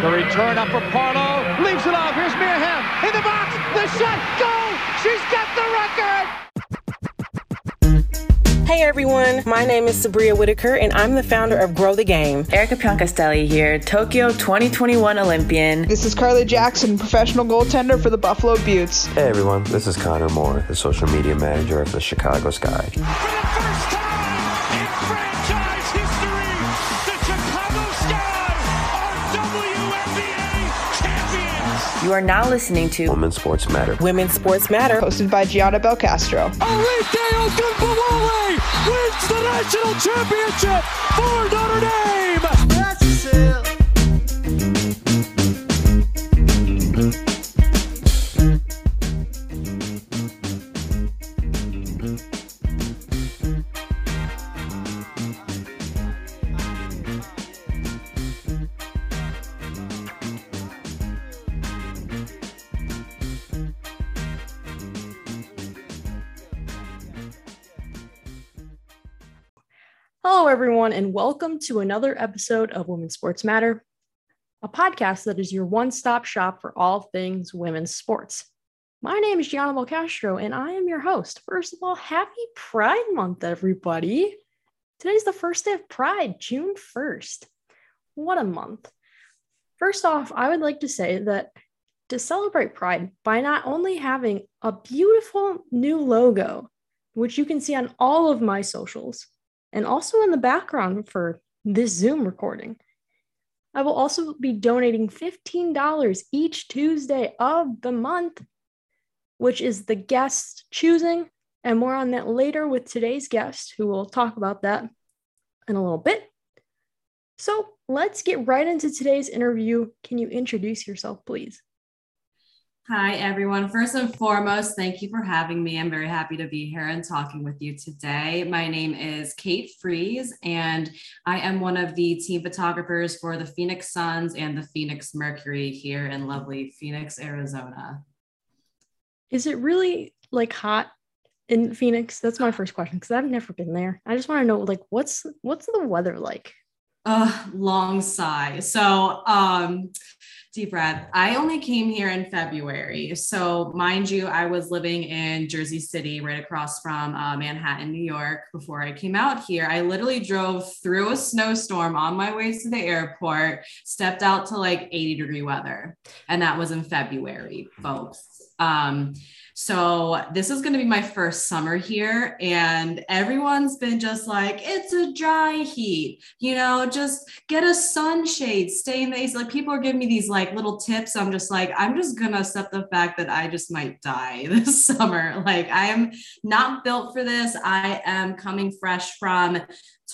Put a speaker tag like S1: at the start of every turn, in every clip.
S1: The return up for Parlow. Leaves it off. Here's Mia Hamm in the box. The shot. Go! She's got the record!
S2: Hey everyone, my name is Sabria Whitaker and I'm the founder of Grow the Game.
S3: Erika Piancastelli here, Tokyo 2021 Olympian.
S4: This is Carly Jackson, professional goaltender for the Buffalo Beauts.
S5: Hey everyone, this is Connor Moore, the social media manager of the Chicago Sky.
S3: You are now listening to
S5: Women's Sports Matter.
S2: Women's Sports Matter.
S4: Hosted by Gianna Belcastro.
S6: Arike Ogunbowale wins the national championship for Notre Dame.
S7: Everyone, and welcome to another episode of Women's Sports Matter, a podcast that is your one stop shop for all things women's sports. My name is Gianna Belcastro, and I am your host. First of all, happy Pride Month, everybody. Today's the first day of Pride, June 1st. What a month. First off, I would like to say that to celebrate Pride by not only having a beautiful new logo, which you can see on all of my socials, and also in the background for this Zoom recording. I will also be donating $15 each Tuesday of the month, which is the guest choosing, and more on that later with today's guest, who will talk about that in a little bit. So let's get right into today's interview. Can you introduce yourself, please?
S8: Hi, everyone. First and foremost, thank you for having me. I'm very happy to be here and talking with you today. My name is Kate Frese, and I am one of the team photographers for the Phoenix Suns and the Phoenix Mercury here in lovely Phoenix, Arizona.
S7: Is it really like hot in Phoenix? That's my first question because I've never been there. I just want to know like what's what's the weather like?
S8: Uh, long sigh. So, um, deep breath. I only came here in February. So, mind you, I was living in Jersey City, right across from uh, Manhattan, New York, before I came out here. I literally drove through a snowstorm on my way to the airport, stepped out to like 80 degree weather. And that was in February, folks. Um, so this is going to be my first summer here, and everyone's been just like, it's a dry heat, you know, just get a sunshade, stay in the AC. Like people are giving me these like little tips. I'm just like, I'm just gonna accept the fact that I just might die this summer. Like I am not built for this. I am coming fresh from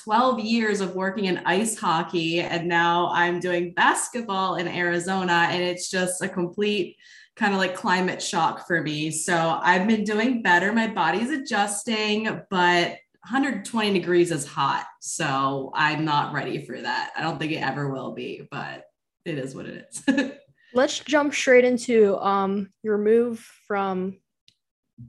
S8: 12 years of working in ice hockey, and now I'm doing basketball in Arizona, and it's just a complete kind of like climate shock for me. So I've been doing better. My body's adjusting, but 120 degrees is hot. So I'm not ready for that. I don't think it ever will be, but it is what it is.
S7: Let's jump straight into um your move from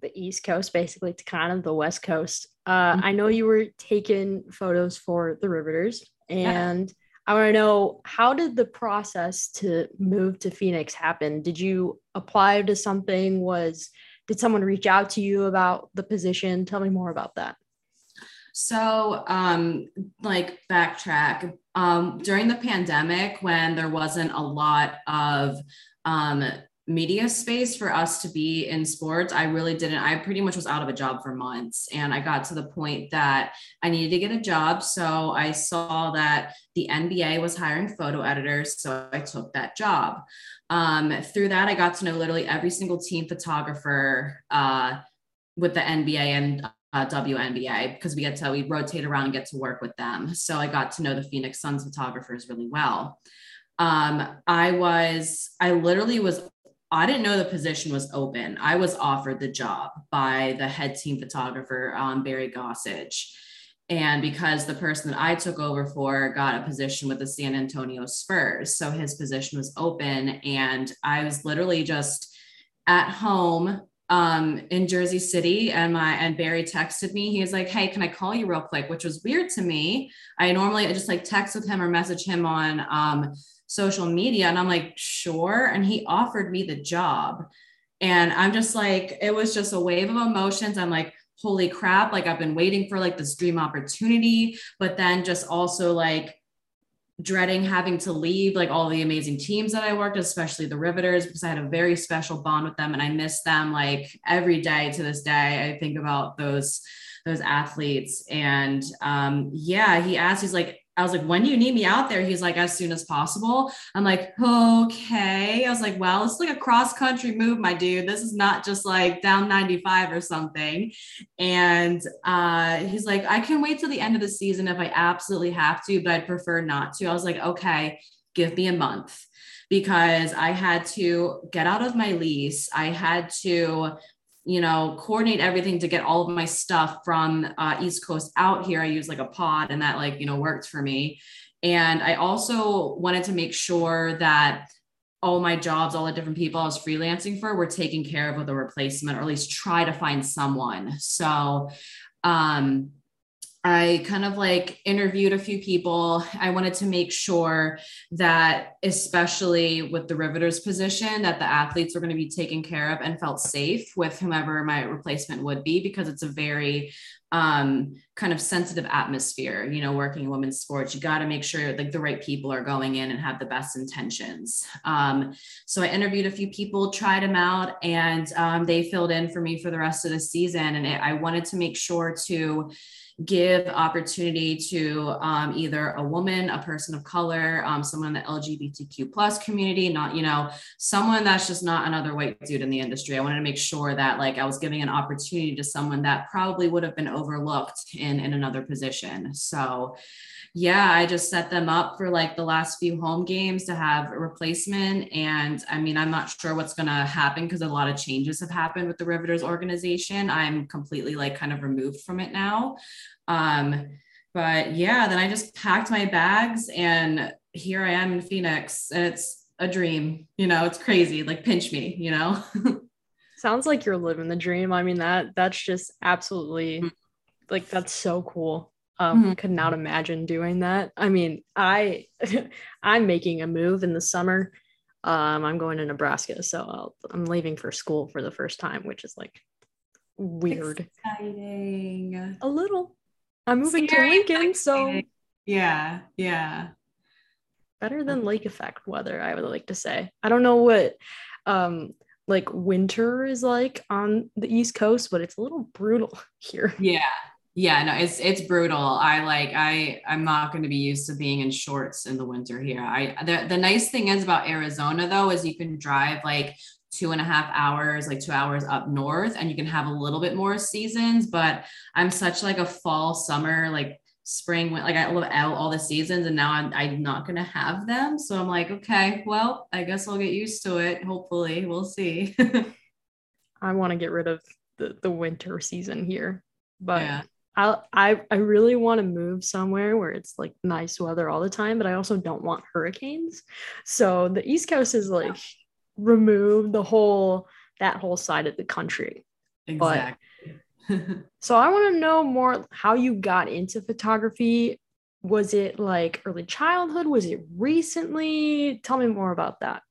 S7: the East Coast basically to kind of the West Coast. Uh, I know you were taking photos for the Riveters and I want to know how did the process to move to Phoenix happen? Did you apply to something? Was did someone reach out to you about the position? Tell me more about that.
S8: So, um, like backtrack um, during the pandemic when there wasn't a lot of um, media space for us to be in sports, I really didn't. I pretty much was out of a job for months. And I got to the point that I needed to get a job. So I saw that the NBA was hiring photo editors. So I took that job. Um, through that, I got to know literally every single team photographer uh, with the NBA and uh, WNBA because we get to we rotate around and get to work with them. So I got to know the Phoenix Suns photographers really well. Um, I was I literally was I didn't know the position was open. I was offered the job by the head team photographer, um, Barry Gossage. And because the person that I took over for got a position with the San Antonio Spurs, so his position was open. And I was literally just at home um, in Jersey City, and my and Barry texted me. He was like, "Hey, can I call you real quick?" Which was weird to me. I normally I just like text with him or message him on um, social media. And I'm like, sure. And he offered me the job. And I'm just like, it was just a wave of emotions. I'm like, holy crap, like I've been waiting for like this dream opportunity, but then just also like dreading having to leave like all the amazing teams that I worked, especially the Riveters, because I had a very special bond with them and I miss them like every day to this day. I think about those those athletes and um yeah he asked he's like I was like, when do you need me out there? He's like, as soon as possible. I'm like, okay. I was like, well, it's like a cross country move, my dude. This is not just like down 95 or something. And uh, he's like, I can wait till the end of the season if I absolutely have to, but I'd prefer not to. I was like, okay, give me a month because I had to get out of my lease. I had to you know, coordinate everything to get all of my stuff from uh, East Coast out here. I use like a pod and that like, you know, worked for me. And I also wanted to make sure that all my jobs, all the different people I was freelancing for were taken care of with a replacement or at least try to find someone. So, um, I kind of like interviewed a few people. I wanted to make sure that, especially with the Riveters position, that the athletes were going to be taken care of and felt safe with whomever my replacement would be, because it's a very um, kind of sensitive atmosphere, you know, working in women's sports. You got to make sure like the right people are going in and have the best intentions. Um, so I interviewed a few people, tried them out, and um, they filled in for me for the rest of the season. And it, I wanted to make sure to give opportunity to um, either a woman, a person of color, um, someone in the LGBTQ plus community, not, you know, someone that's just not another white dude in the industry. I wanted to make sure that like I was giving an opportunity to someone that probably would have been overlooked in, in another position. So yeah, I just set them up for like the last few home games to have a replacement. And I mean, I'm not sure what's going to happen because a lot of changes have happened with the Riveters organization. I'm completely like kind of removed from it now. Um, but yeah, then I just packed my bags and here I am in Phoenix and it's a dream, you know, it's crazy. Like pinch me, you know?
S7: Sounds like you're living the dream. I mean, that that's just absolutely mm. like that's so cool um mm-hmm. could not imagine doing that. I mean i i'm making a move in the summer. Um i'm going to nebraska so i am leaving for school for the first time which is like weird.
S8: Exciting.
S7: A little. I'm moving to lincoln so
S8: yeah yeah.
S7: Better than lake effect weather i would like to say. I don't know what um like winter is like on the east coast but it's a little brutal here.
S8: Yeah yeah no it's it's brutal. I like i i'm not going to be used to being in shorts in the winter here. I the, the nice thing is about arizona though is you can drive like two and a half hours like two hours up north and you can have a little bit more seasons but i'm such like a fall summer like spring like i love out all the seasons and now i'm, I'm not going to have them. So i'm like okay well i guess i'll get used to it. Hopefully we'll see.
S7: I want to get rid of the, the winter season here but yeah. I I I really want to move somewhere where it's like nice weather all the time, but I also don't want hurricanes. So the East Coast is like remove the whole that whole side of the country.
S8: Exactly.
S7: But, so I want to know more how you got into photography. Was it like early childhood? Was it recently? Tell me more about that.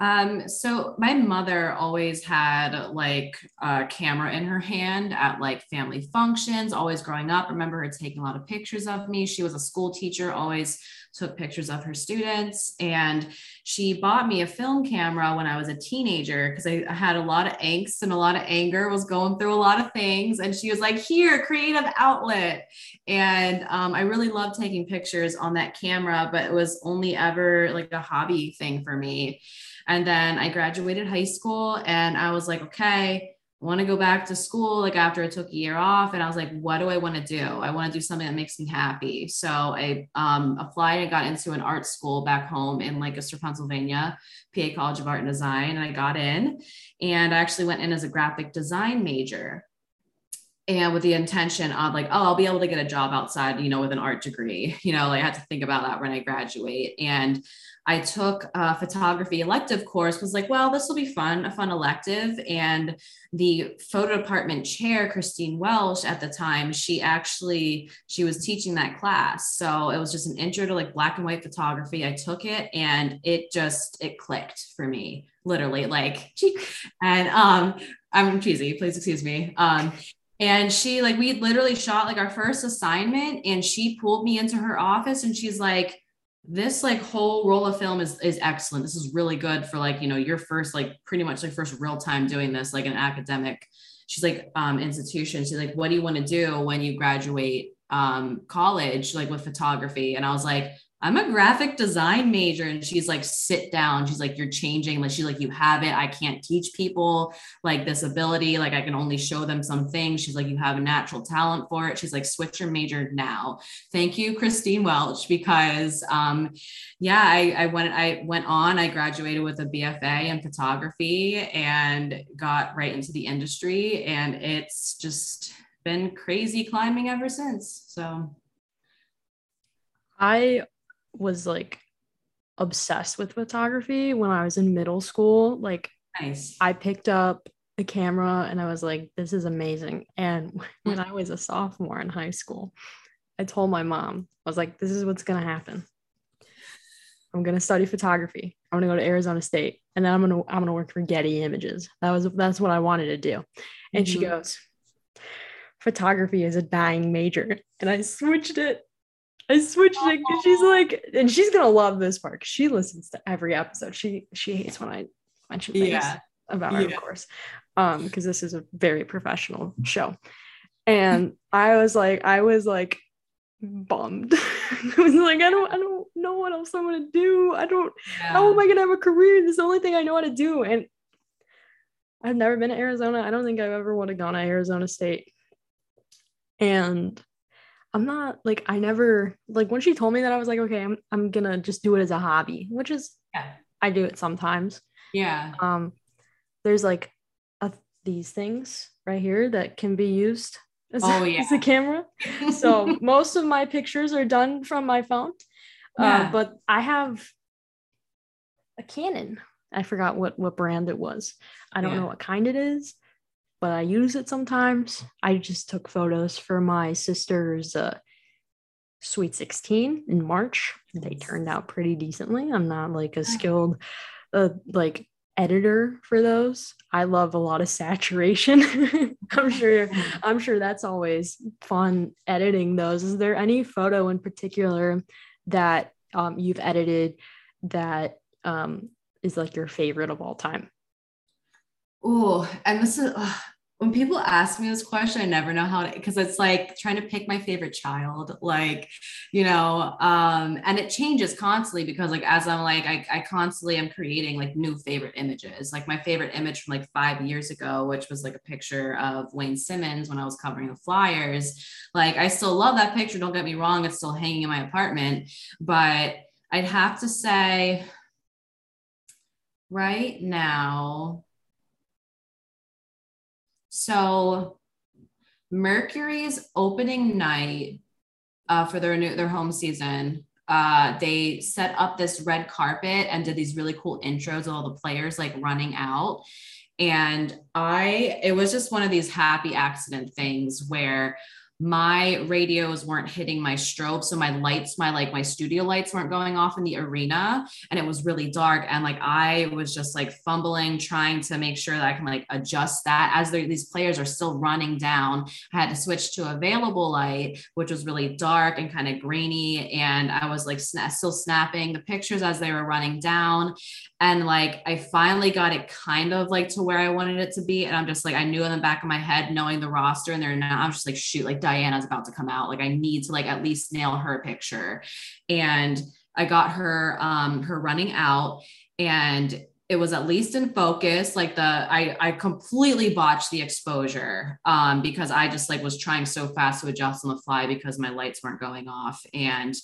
S8: Um, so my mother always had like a camera in her hand at like family functions, always growing up. I remember her taking a lot of pictures of me. She was a school teacher, always took pictures of her students. And she bought me a film camera when I was a teenager because I, had a lot of angst and a lot of anger, was going through a lot of things. And she was like, here, creative outlet. And um, I really loved taking pictures on that camera, but it was only ever like a hobby thing for me. And then I graduated high school and I was like, okay, I want to go back to school like after I took a year off. And I was like, what do I want to do? I want to do something that makes me happy. So I um, applied and got into an art school back home in Lancaster, Pennsylvania, PA College of Art and Design. And I got in and I actually went in as a graphic design major and with the intention of like oh i'll be able to get a job outside you know with an art degree you know like i had to think about that when i graduate and I took a photography elective course, was like, well, this will be fun, a fun elective. And the photo department chair, Christine Welsh, at the time, she actually she was teaching that class. So it was just an intro to like black and white photography. I took it and it just it clicked for me, literally, like and um I'm cheesy, please excuse me. Um and she like we literally shot like our first assignment and she pulled me into her office and she's like this like whole roll of film is is excellent. This is really good for like, you know, your first like pretty much like first real time doing this like an academic. She's like um institution. She's like, what do you want to do when you graduate um college like with photography? And I was like, I'm a graphic design major. And she's like, sit down. She's like, you're changing. Like, she's like, you have it. I can't teach people like this ability. Like, I can only show them some things. She's like, you have a natural talent for it. She's like, switch your major now. Thank you, Christine Welch, because um, yeah, I, I went, I went on, I graduated with a BFA in photography and got right into the industry. And it's just been crazy climbing ever since. So
S7: I was like obsessed with photography when I was in middle school. Like,
S8: nice.
S7: I picked up a camera and I was like, this is amazing. And when I was a sophomore in high school, I told my mom, I was like, this is what's going to happen. I'm going to study photography. I'm going to go to Arizona State and then I'm going to I'm going to work for Getty Images. That was that's what I wanted to do. And mm-hmm. she goes, photography is a dying major. And I switched it I switched it because she's like, and she's gonna love this part. She listens to every episode. She she hates when I mention things yeah. about her, yeah. of course, um, because this is a very professional show. And I was like, I was like bummed. I was like, I don't, I don't know what else I'm gonna do. I don't. Yeah. How am I gonna have a career? This is the only thing I know how to do. And I've never been to Arizona. I don't think I've ever would have gone to Arizona State. And I'm not like I never like when she told me that I was like okay I'm I'm gonna just do it as a hobby which is yeah. I do it sometimes.
S8: Yeah.
S7: Um there's like a, these things right here that can be used as, oh, yeah. as a camera. So most of my pictures are done from my phone. Uh, yeah. uh, but I have a Canon. I forgot what what brand it was. I don't yeah. know what kind it is but I use it sometimes. I just took photos for my sister's uh, Sweet 16 in March. They turned out pretty decently. I'm not like a skilled uh, like editor for those. I love a lot of saturation. I'm sure I'm sure that's always fun editing those. Is there any photo in particular that um, you've edited that um, is like your favorite of all time?
S8: Oh, and this is when people ask me this question, I never know how to because it's like trying to pick my favorite child, like, you know, um, and it changes constantly because like as I'm like, I, I constantly am creating like new favorite images. Like my favorite image from like five years ago, which was like a picture of Wayne Simmonds when I was covering the Flyers. Like I still love that picture, don't get me wrong, it's still hanging in my apartment, but I'd have to say right now so Mercury's opening night uh, for their new their home season, uh, they set up this red carpet and did these really cool intros of all the players like running out. And I, it was just one of these happy accident things where my radios weren't hitting my strobe so my lights my like my studio lights weren't going off in the arena and it was really dark and like i was just like fumbling trying to make sure that i can like adjust that as these players are still running down i had to switch to available light which was really dark and kind of grainy and i was like sna- still snapping the pictures as they were running down and like I finally got it kind of like to where I wanted it to be. And I'm just like, I knew in the back of my head, knowing the roster, and they're now I'm just like, shoot, like Diana's about to come out. Like I need to like at least nail her picture. And I got her um her running out and it was at least in focus like the i i completely botched the exposure um because i just like was trying so fast to adjust on the fly because my lights weren't going off and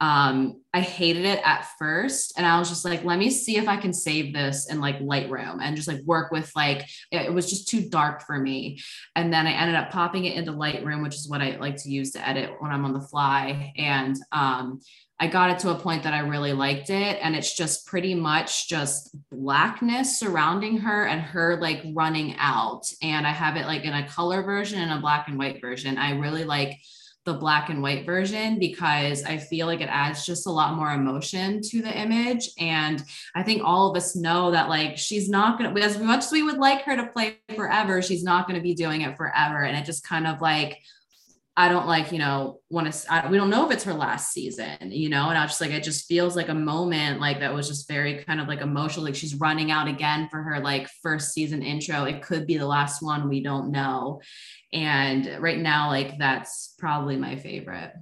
S8: um, I hated it at first. And I was just like, let me see if I can save this in like Lightroom and just like work with like, it was just too dark for me. And then I ended up popping it into Lightroom, which is what I like to use to edit when I'm on the fly. And um, I got it to a point that I really liked it. And it's just pretty much just blackness surrounding her and her like running out. And I have it like in a color version and a black and white version. I really like the black and white version because I feel like it adds just a lot more emotion to the image. And I think all of us know that like she's not going to, as much as we would like her to play forever, she's not going to be doing it forever. And it just kind of like, I don't like, you know, want to, we don't know if it's her last season, you know, and I was just like, it just feels like a moment like that was just very kind of like emotional. Like she's running out again for her like first season intro. It could be the last one. We don't know. And right now, like that's probably my favorite.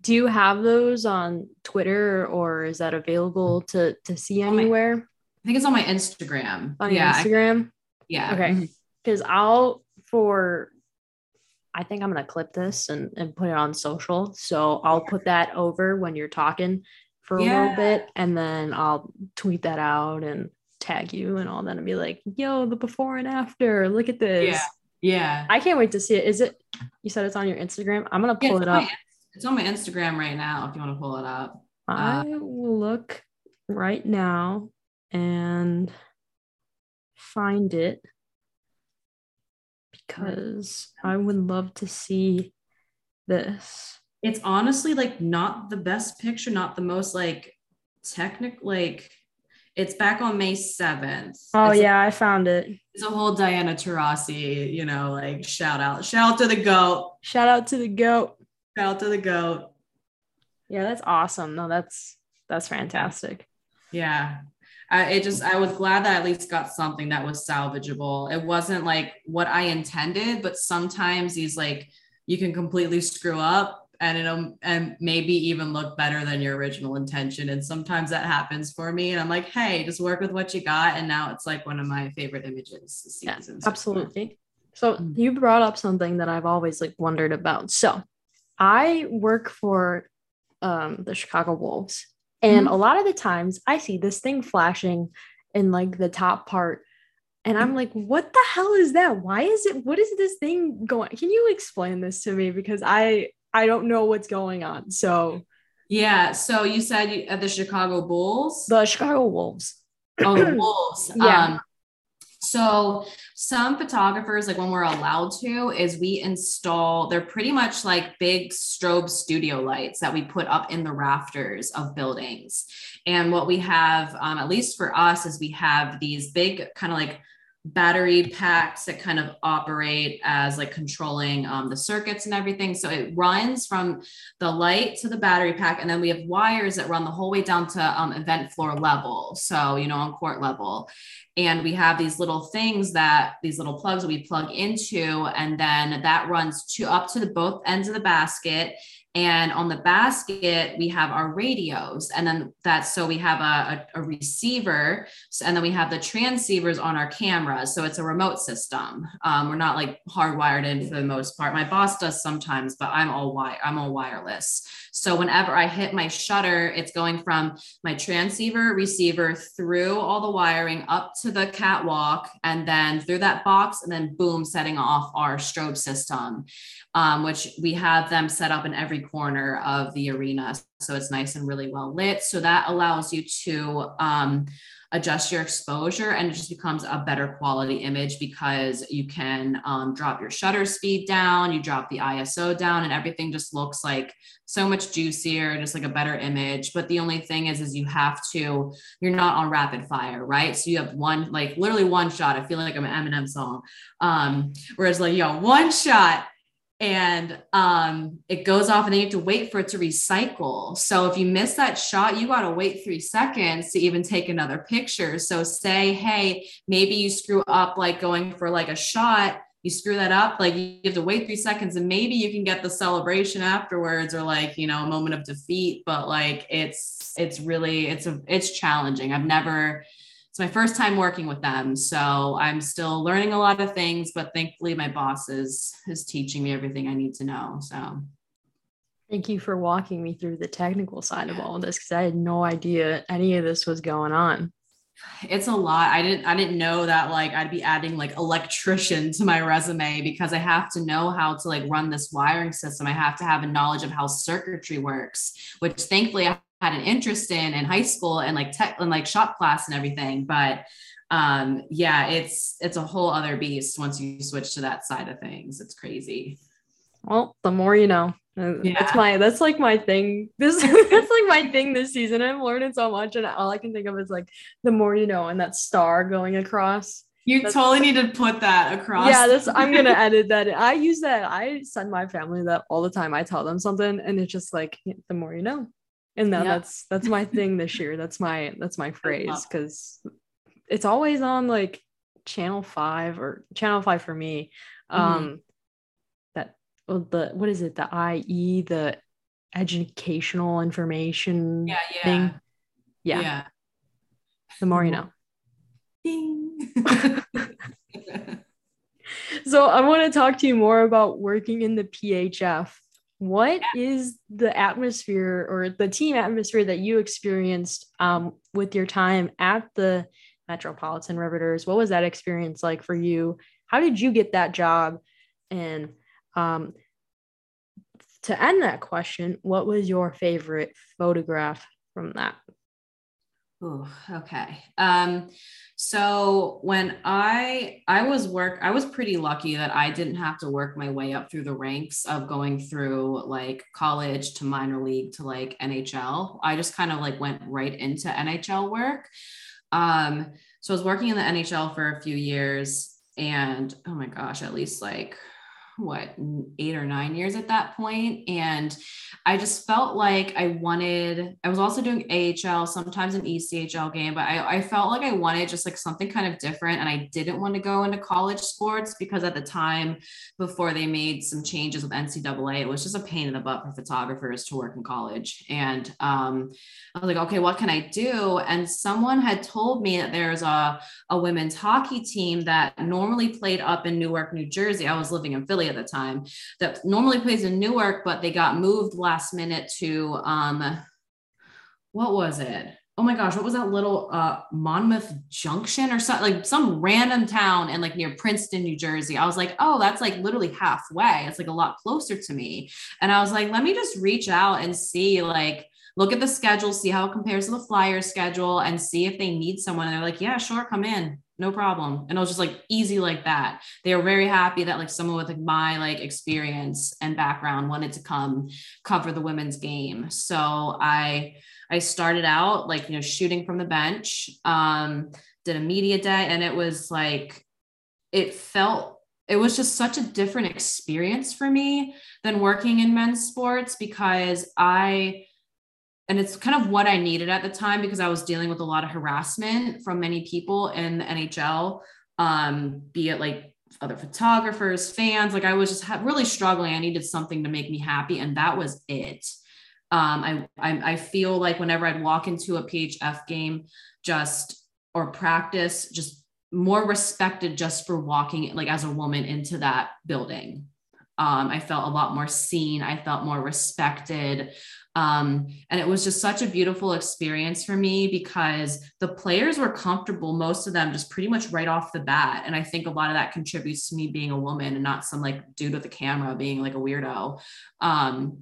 S7: Do you have those on Twitter or is that available to, to see anywhere?
S8: I think it's on my Instagram.
S7: On yeah, Instagram?
S8: I, yeah.
S7: Okay. Mm-hmm. Because I'll, for I think I'm gonna clip this and, and put it on social. So I'll put that over when you're talking for a yeah. little bit and then I'll tweet that out and tag you and all that and be like, yo, the before and after. Look at this.
S8: Yeah. Yeah.
S7: I can't wait to see it. Is it you said it's on your Instagram? I'm gonna pull yeah, it up.
S8: My, it's on my Instagram right now if you want to pull it up.
S7: I uh, will look right now and find it because I would love to see this.
S8: It's honestly like not the best picture, not the most like technical, like it's back on May 7th.
S7: Oh
S8: it's
S7: yeah, a, I found it.
S8: It's a whole Diana Taurasi, you know, like shout out, shout out to the goat.
S7: Shout out to the goat.
S8: Shout out to the goat.
S7: Yeah, that's awesome. No, that's that's fantastic.
S8: Yeah. I, it just I was glad that I at least got something that was salvageable. It wasn't like what I intended, but sometimes these like you can completely screw up and it'll and maybe even look better than your original intention. And sometimes that happens for me. And I'm like, hey, just work with what you got. And now it's like one of my favorite images
S7: Yeah, absolutely. So mm-hmm. you brought up something that I've always like wondered about. So I work for um, the Chicago Wolves and mm-hmm. a lot of the times I see this thing flashing in like the top part. And I'm like, what the hell is that? Why is it? What is this thing going? Can you explain this to me? Because I I don't know what's going on. So
S8: yeah. So you said you, at the Chicago Bulls?
S7: The Chicago Wolves.
S8: Oh, the Wolves. yeah. Um, so some photographers, like when we're allowed to, is we install, they're pretty much like big strobe studio lights that we put up in the rafters of buildings. And what we have, um, at least for us, is we have these big kind of like battery packs that kind of operate as like controlling um, the circuits and everything. So it runs from the light to the battery pack, and then we have wires that run the whole way down to um, event floor level. So you know on court level, and we have these little things that these little plugs that we plug into, and then that runs to up to the both ends of the basket and on the basket, we have our radios. And then that's so we have a, a, a, receiver. And then we have the transceivers on our cameras. So it's a remote system. Um, we're not like hardwired in for the most part. My boss does sometimes, but I'm all wire, I'm all wireless. So whenever I hit my shutter, it's going from my transceiver receiver through all the wiring up to the catwalk and then through that box and then boom, setting off our strobe system um, which we have them set up in every corner of the arena. So it's nice and really well lit. So that allows you to um, adjust your exposure and it just becomes a better quality image because you can um, drop your shutter speed down, you drop the ISO down, and everything just looks like so much juicier, just like a better image. But the only thing is, is you have to, you're not on rapid fire, right? So you have one, like literally one shot. I feel like I'm an Eminem song. Um, whereas like, yo, one shot and um, it goes off and then you have to wait for it to recycle. So if you miss that shot, you got to wait three seconds to even take another picture. So say, hey, maybe you screw up like going for like a shot, you screw that up, like you have to wait three seconds and maybe you can get the celebration afterwards or like, you know, a moment of defeat. But like it's, it's really, it's a, it's challenging. I've never, it's my first time working with them so i'm still learning a lot of things but thankfully my boss is is teaching me everything i need to know so
S7: thank you for walking me through the technical side of all of this because i had no idea any of this was going on
S8: it's a lot. I didn't I didn't know that like I'd be adding like electrician to my resume because I have to know how to like run this wiring system. I have to have a knowledge of how circuitry works, which thankfully I had an interest in in high school and like tech and like shop class and everything. But um yeah, it's it's a whole other beast once you switch to that side of things. It's crazy.
S7: Well, the more you know. Uh,
S8: Yeah.
S7: That's my that's like my thing. This that's like my thing this season. I'm learning so much, and all I can think of is like the more you know, and that star going across.
S8: You
S7: That's-
S8: totally need to put that across.
S7: Yeah, that's I'm gonna edit that. I use that. I send my family that all the time. I tell them something, and it's just like the more you know. And
S8: Yep.
S7: that's that's my thing this year. That's my that's my phrase because it's always on like channel five or channel five for me.
S8: Mm-hmm.
S7: Um that well, the what is it? The IE, the educational information
S8: yeah, yeah.
S7: thing. Yeah,
S8: yeah.
S7: the more you know.
S8: Ding.
S7: So I want to talk to you more about working in the PHF. What is the atmosphere or the team atmosphere that you experienced um, with your time at the Metropolitan Riveters? What was that experience like for you? How did you get that job? And um, to end that question, what was your favorite photograph from that?
S8: Oh, okay. Um, so when I I was work, I was pretty lucky that I didn't have to work my way up through the ranks of going through like college to minor league to like NHL. I just kind of like went right into NHL work. Um, so I was working in the NHL for a few years and oh my gosh, at least like what eight or nine years at that point and i just felt like i wanted i was also doing ahl sometimes an echl game but I, I felt like i wanted just like something kind of different and i didn't want to go into college sports because at the time before they made some changes with ncaa it was just a pain in the butt for photographers to work in college and um, i was like okay what can i do? And someone had told me that there's a, a women's hockey team that normally played up in newark new jersey. I was living in philly at the time that normally plays in Newark, but they got moved last minute to um what was it? Oh my gosh, what was that little uh Monmouth Junction or something like some random town and like near Princeton, New Jersey. I was like, oh, that's like literally halfway. It's like a lot closer to me. And I was like, let me just reach out and see like look at the schedule, see how it compares to the flyer schedule, and see if they need someone. And they're like, yeah, sure, come in, no problem. And it was just like easy like that. They were very happy that like someone with like my like experience and background wanted to come cover the women's game. So I I started out like you know shooting from the bench, um, did a media day, and it was like it felt it was just such a different experience for me than working in men's sports because I and it's kind of what I needed at the time because I was dealing with a lot of harassment from many people in the NHL, um, be it like other photographers, fans. Like I was just ha- really struggling. I needed something to make me happy, and that was it. Um, I, I I feel like whenever I'd walk into a PHF game, just or practice, just more respected just for walking like as a woman into that building. Um, I felt a lot more seen. I felt more respected. Um, and it was just such a beautiful experience for me because the players were comfortable, most of them just pretty much right off the bat. And I think a lot of that contributes to me being a woman and not some like dude with a camera being like a weirdo. Um,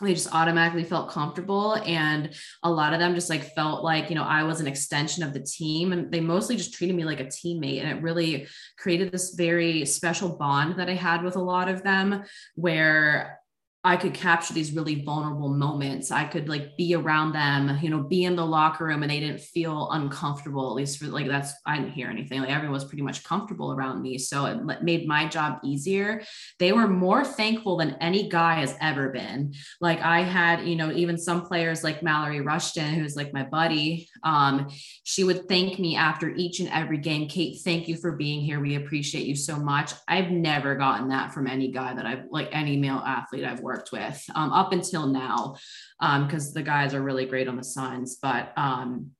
S8: they just automatically felt comfortable and a lot of them just like felt like you know i was an extension of the team and they mostly just treated me like a teammate and it really created this very special bond that i had with a lot of them where I could capture these really vulnerable moments. I could like be around them, you know, be in the locker room and they didn't feel uncomfortable, at least for like that's, I didn't hear anything. Like everyone was pretty much comfortable around me. So it made my job easier. They were more thankful than any guy has ever been. Like I had, you know, even some players like Mallory Rushton, who's like my buddy, um, she would thank me after each and every game. Kate, thank you for being here. We appreciate you so much. I've never gotten that from any guy that I've like any male athlete I've worked with um, up until now, because the guys are really great on the Suns. But um,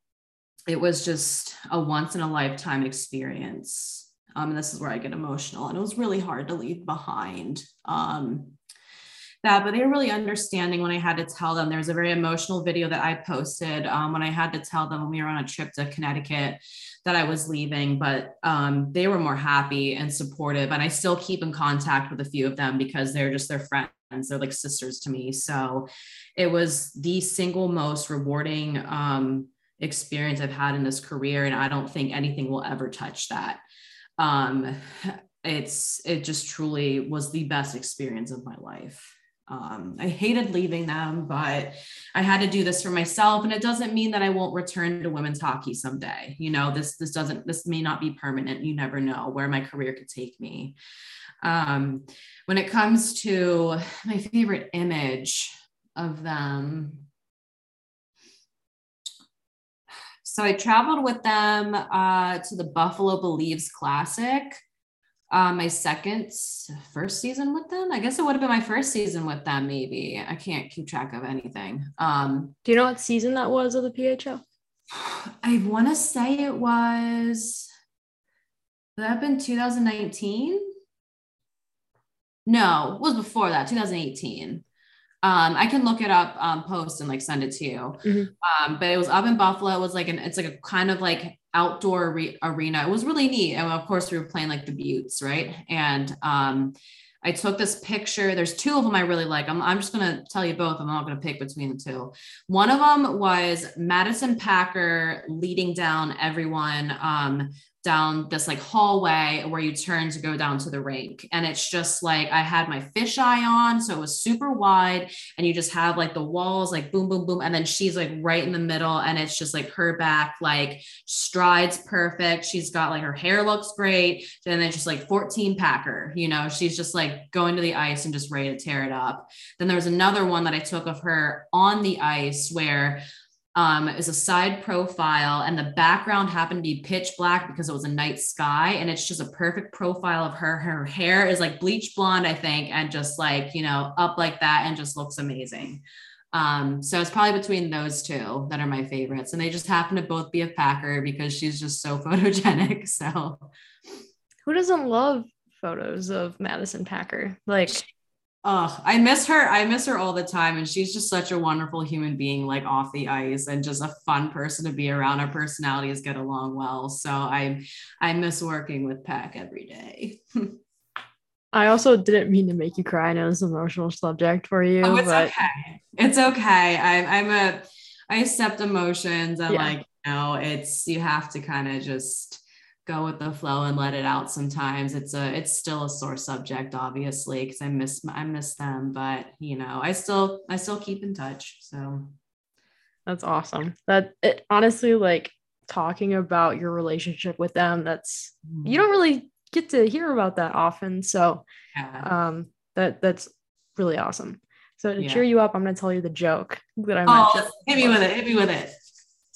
S8: it was just a once in a lifetime experience. Um, and this is where I get emotional, and it was really hard to leave behind. Um, that, but they were really understanding when I had to tell them. There's a very emotional video that I posted um, when I had to tell them when we were on a trip to Connecticut that I was leaving, but um, they were more happy and supportive. And I still keep in contact with a few of them because they're just their friends friends. They're like sisters to me. So it was the single most rewarding um, experience I've had in this career. And I don't think anything will ever touch that. Um, it's, it just truly was the best experience of my life. Um, I hated leaving them, but I had to do this for myself. And it doesn't mean that I won't return to women's hockey someday. You know, this this doesn't this may not be permanent. You never know where my career could take me. Um, when it comes to my favorite image of them, so I traveled with them uh, to the Buffalo Believes Classic uh, my second first season with them. I guess it would have been my first season with them. Maybe I can't keep track of anything. Um,
S7: Do you know what season that was of the PHL?
S8: I want to say it was. Would that have been 2019? No, it was before that, 2018. Um, I can look it up, um, post and like send it to you. Mm-hmm. Um, but it was up in Buffalo. It was like an, it's like a kind of like outdoor re- arena. It was really neat. And of course, we were playing like the Beauts, right? And um, I took this picture. There's two of them I really like. I'm, I'm just going to tell you both. I'm not going to pick between the two. One of them was Madison Packer leading down everyone um, down this like hallway where you turn to go down to the rink. And it's just like I had my fisheye on. So it was super wide. And you just have like the walls like boom, boom, boom. And then she's like right in the middle. And it's just like her back, like strides perfect. She's got like her hair looks great. And then just like 14 packer, you know, she's just like going to the ice and just ready to tear it up. Then there was another one that I took of her on the ice where um, is a side profile, and the background happened to be pitch black because it was a night sky, and it's just a perfect profile of her. Her hair is like bleach blonde, I think, and just like you know up like that, and just looks amazing. Um, so it's probably between those two that are my favorites, and they just happen to both be a Packer because she's just so photogenic. So,
S7: who doesn't love photos of Madison Packer? Like
S8: Oh, I miss her. I miss her all the time. And she's just such a wonderful human being, like off the ice and just a fun person to be around. Our personalities get along well. So I I miss working with Pack every day.
S7: I also didn't mean to make you cry. I know it's an emotional subject for you.
S8: Oh, it's
S7: but...
S8: okay. It's okay. I'm I'm a I accept emotions and yeah. like you know, it's you have to kind of just go with the flow and let it out sometimes it's a it's still a sore subject obviously because i miss i miss them but you know i still i still keep in touch so
S7: that's awesome that it honestly like talking about your relationship with them that's mm-hmm. you don't really get to hear about that often so yeah. um that that's really awesome so to yeah. cheer you up i'm going to tell you the joke that i
S8: oh, hit me with it hit me with it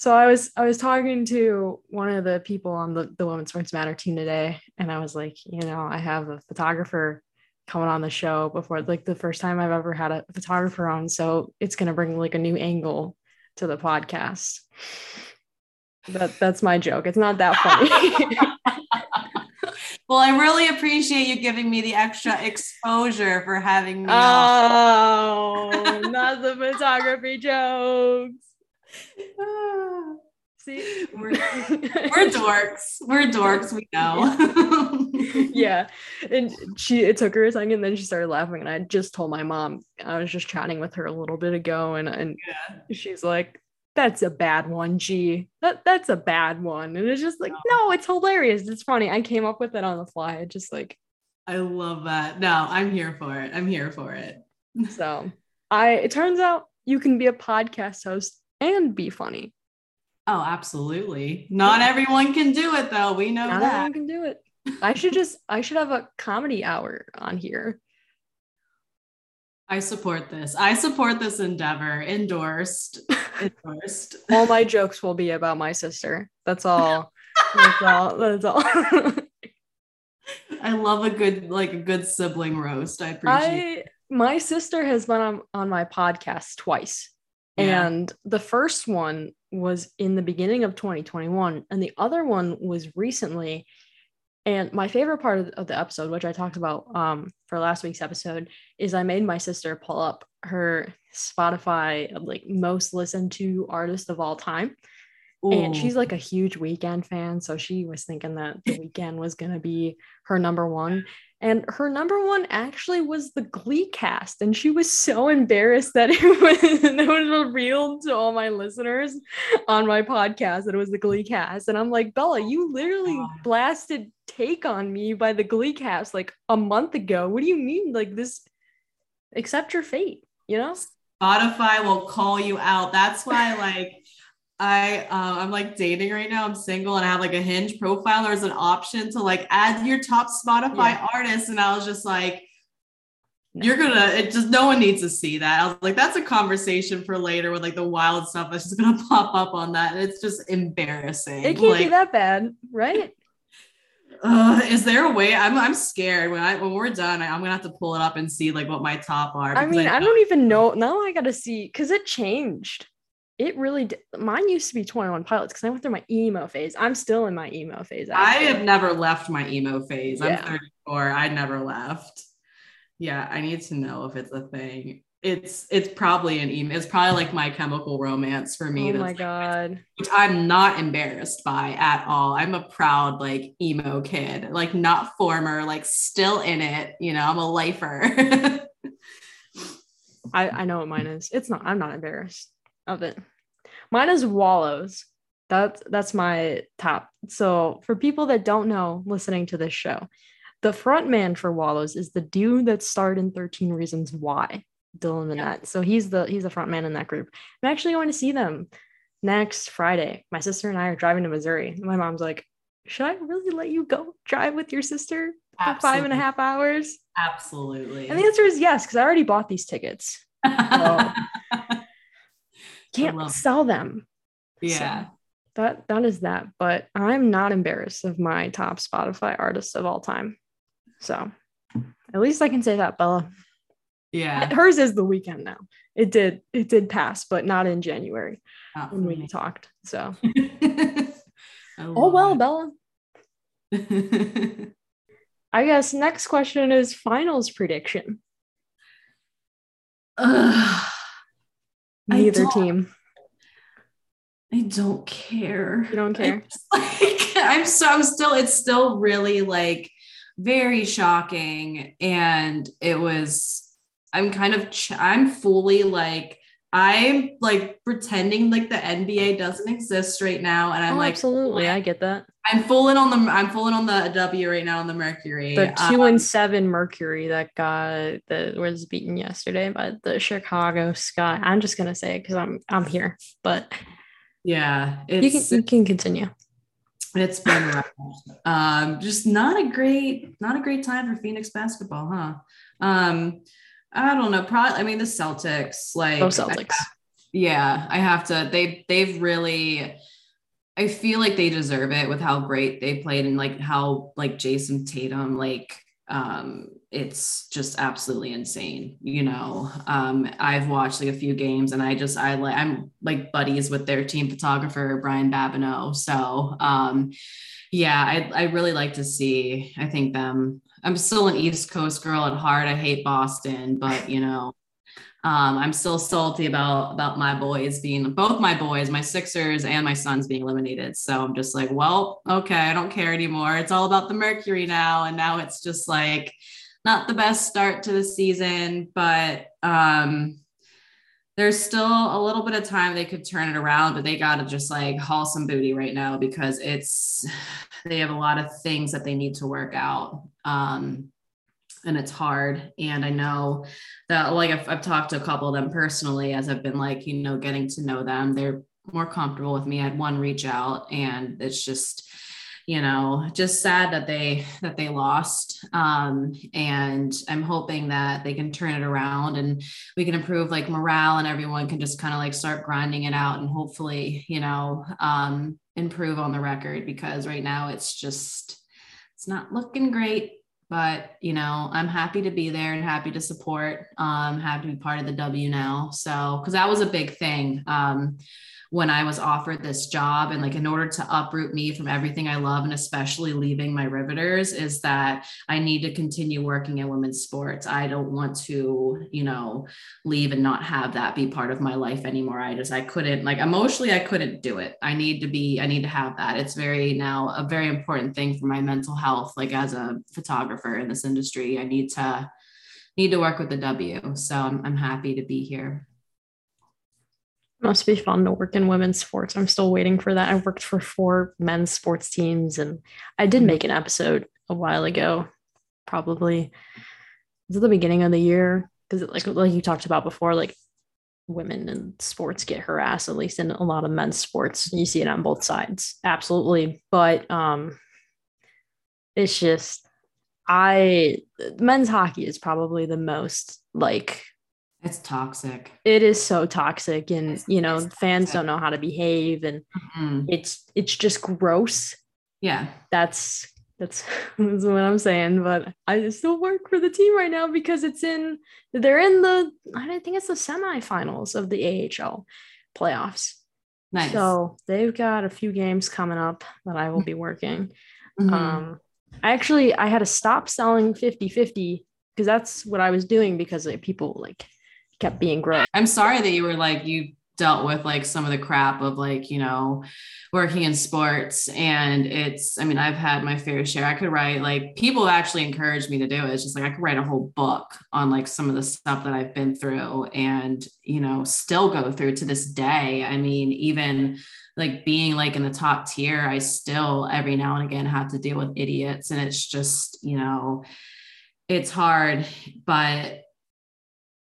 S7: so I was I was talking to one of the people on the the Women's Sports Matter team today, and I was like, you know, I have a photographer coming on the show before like the first time I've ever had a photographer on, so it's gonna bring like a new angle to the podcast. That that's my joke. It's not that funny.
S8: well, I really appreciate you giving me the extra exposure for having me.
S7: Oh, not the photography jokes.
S8: See, we're, we're dorks. We're dorks. We know.
S7: yeah. And she, it took her a second, and then she started laughing. And I just told my mom, I was just chatting with her a little bit ago, and, and yeah. she's like, that's a bad one, G. That that's a bad one. And it's just like, no, it's hilarious. It's funny. I came up with it on the fly. I just like
S8: I love that. No, I'm here for it. I'm here for it.
S7: so I it turns out you can be a podcast host and be funny.
S8: Oh, absolutely. Not yeah. everyone can do it though. We know
S7: Not
S8: that.
S7: everyone can do it. I should just I should have a comedy hour on here.
S8: I support this. I support this endeavor. Endorsed. Endorsed.
S7: all my jokes will be about my sister. That's all. that's all. That's all.
S8: I love a good like a good sibling roast. I appreciate. I,
S7: my sister has been on, on my podcast twice. And the first one was in the beginning of 2021, and the other one was recently. And my favorite part of, of the episode, which I talked about um, for last week's episode, is I made my sister pull up her Spotify like most listened to artist of all time. And she's like a huge Weeknd fan so she was thinking that the Weeknd was going to be her number one. And her number one actually was the glee cast and she was so embarrassed that it was, it was revealed to all my listeners on my podcast that it was the glee cast. And i'm like bella you literally ah. blasted take on me by the glee cast like a month ago. What do you mean like this accept your fate you know?
S8: Spotify will call you out. That's why, like, I uh, I'm like dating right now. I'm single and I have like a Hinge profile. There's an option to like add your top Spotify
S7: Yeah.
S8: artists, and I was just like,
S7: No.
S8: you're gonna. It just no one needs to see that. I was like, that's a conversation for later with like the wild stuff that's just gonna pop up on that. And it's just embarrassing.
S7: it can't
S8: like,
S7: be that bad right
S8: uh, is there a way? I'm I'm scared when I when we're done. I, am gonna have to pull it up and see like what my top are.
S7: I mean, I
S8: know-
S7: don't even know. Now I got to see because it changed. It really did. Mine used to be 21 Pilots because I went through my emo phase. I'm still in my emo phase.
S8: I have never left my emo phase.
S7: Yeah.
S8: I'm 34. I never left. Yeah, I need to know if it's a thing. It's it's probably an emo. It's probably like my chemical romance for me.
S7: Oh my
S8: like-
S7: god.
S8: which I'm not embarrassed by at all. I'm a proud like emo kid, like not former, like still in it. You know, I'm a lifer.
S7: I I know what mine is. It's not. I'm not embarrassed of it. Mine is Wallows. That's that's my top. So for people that don't know, listening to this show, the front man for Wallows is the dude that starred in 13 Reasons Why, Dylan the
S8: Yeah.
S7: So he's the he's the front man in that group. I'm actually going to see them next Friday. My sister and I are driving to Missouri. My mom's like, "Should I really let you go drive with your sister for five and a half hours?"
S8: Absolutely.
S7: And the answer is yes, because I already bought these tickets.
S8: love
S7: Can't sell them.
S8: yeah.
S7: that that is that but i'm not embarrassed of my top spotify artists of all time so at least i can say that bella
S8: Yeah.
S7: hers is the Weeknd now it did it did pass but not in january
S8: Not
S7: when
S8: for
S7: we
S8: me.
S7: talked so
S8: oh,
S7: oh well
S8: love
S7: bella i guess next question is finals prediction
S8: Ugh.
S7: Neither team
S8: I don't care.
S7: You don't care?
S8: Like, I'm so I'm still it's still really like very shocking and it was I'm kind of ch- I'm fully like I'm like pretending like the NBA doesn't exist right now and I'm
S7: oh,
S8: like
S7: absolutely i get that
S8: I'm full on the I'm full on the W right now on the Mercury.
S7: the two
S8: Um,
S7: and seven mercury that got that was beaten yesterday by the chicago sky i'm just gonna say it because i'm i'm here but
S8: yeah,
S7: you can you can continue
S8: It's been rough. um, just not a great, not a great time for Phoenix basketball, huh? Um, I don't know. Probably, I mean, the Celtics, like,
S7: Go Celtics.
S8: yeah, I have to. They they've really. I feel like they deserve it with how great they played and like how like Jayson Tatum like um it's just absolutely insane you know um i've watched like a few games and i just i like i'm like buddies with their team photographer brian babineau so um yeah i i really like to see i think them i'm still an east coast girl at heart i hate boston but you know um, I'm still salty about about my boys being both my boys, my Sixers and my Suns being eliminated. So I'm just like, well, okay, I don't care anymore. It's all about the Mercury now, and now it's just like not the best start to the season, but um, there's still a little bit of time they could turn it around, but they got to just like haul some booty right now because it's they have a lot of things that they need to work out. Um, and it's hard. And I know that, like, I've, I've talked to a couple of them personally as I've been like, you know, getting to know them. They're more comfortable with me. I had one reach out, and it's just, you know, just sad that they that they lost. Um, and I'm hoping that they can turn it around and we can improve like morale, and everyone can just kind of like start grinding it out, and hopefully, you know, um, improve on the record because right now it's just it's not looking great but you know, I'm happy to be there and happy to support. Um, happy to be part of the W now. So, because that was a big thing. Um, when I was offered this job. And like, in order to uproot me from everything I love, and especially leaving my riveters, is that I need to continue working in women's sports. I don't want to, you know, leave and not have that be part of my life anymore. I just, I couldn't, like, emotionally, I couldn't do it. I need to be, I need to have that. It's very now a very important thing for my mental health. Like, as a photographer in this industry, I need to, need to work with the W. So I'm, I'm happy to be here.
S7: Must be fun to work in women's sports. I'm still waiting for that. I worked for four men's sports teams and I did make an episode a while ago, probably at the beginning of the year. Because like like you talked about before, like women in sports get harassed, at least in a lot of men's sports. You see it on both sides. Absolutely. But um it's just I men's hockey is probably the most like
S8: it's toxic.
S7: It is so toxic, and it's, you know, fans toxic. don't know how to behave, and mm-hmm. it's it's just gross.
S8: Yeah,
S7: that's that's, that's what I'm saying. But I still work for the team right now because it's in they're in the I think it's the semifinals of the AHL playoffs. Nice. So they've got a few games coming up that I will be working. Mm-hmm. Um, I actually I had to stop selling 50-50 because that's what I was doing because like, people like kept being gross.
S8: I'm sorry that you were like you dealt with like some of the crap of like you know working in sports. And it's i mean i've had my fair share. I could write like people actually encouraged me to do it. It's just like i could write a whole book on like some of the stuff that i've been through and you know still go through to this day. I mean even like being like in the top tier i still every now and again have to deal with idiots. And it's just you know it's hard. But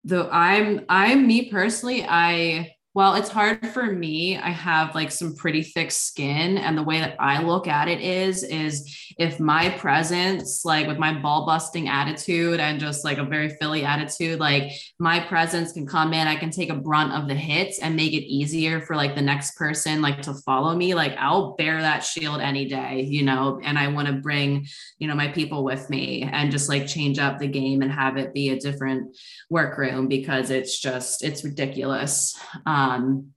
S8: though I'm I'm me personally, I well, it's hard for me. I have like some pretty thick skin. And the way that I look at it is, is if my presence, like with my ball busting attitude and just like a very Philly attitude, like my presence can come in, I can take a brunt of the hits and make it easier for like the next person like to follow me. Like I'll bear that shield any day, you know, and I want to bring, you know, my people with me and just like change up the game and have it be a different workroom because it's just, it's ridiculous. Um, um,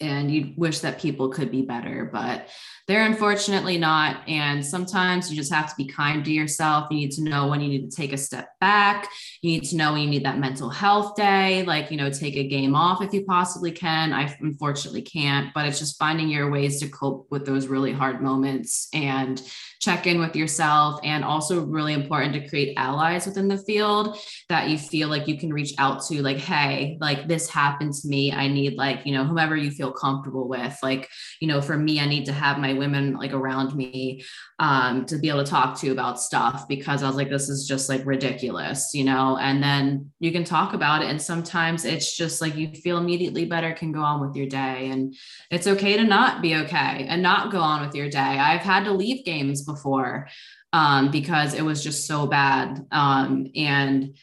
S8: and you wish that people could be better, but they're unfortunately not. And sometimes you just have to be kind to yourself. You need to know when you need to take a step back. You need to know when you need that mental health day, like, you know, take a game off if you possibly can. I unfortunately can't, but it's just finding your ways to cope with those really hard moments and check in with yourself and also really important to create allies within the field that you feel like you can reach out to like hey like this happened to me i need like you know whomever you feel comfortable with like you know for me i need to have my women like around me um, to be able to talk to about stuff because i was like this is just like ridiculous you know and then you can talk about it and sometimes it's just like you feel immediately better can go on with your day and it's okay to not be okay and not go on with your day i've had to leave games before um, because it was just so bad. Um, and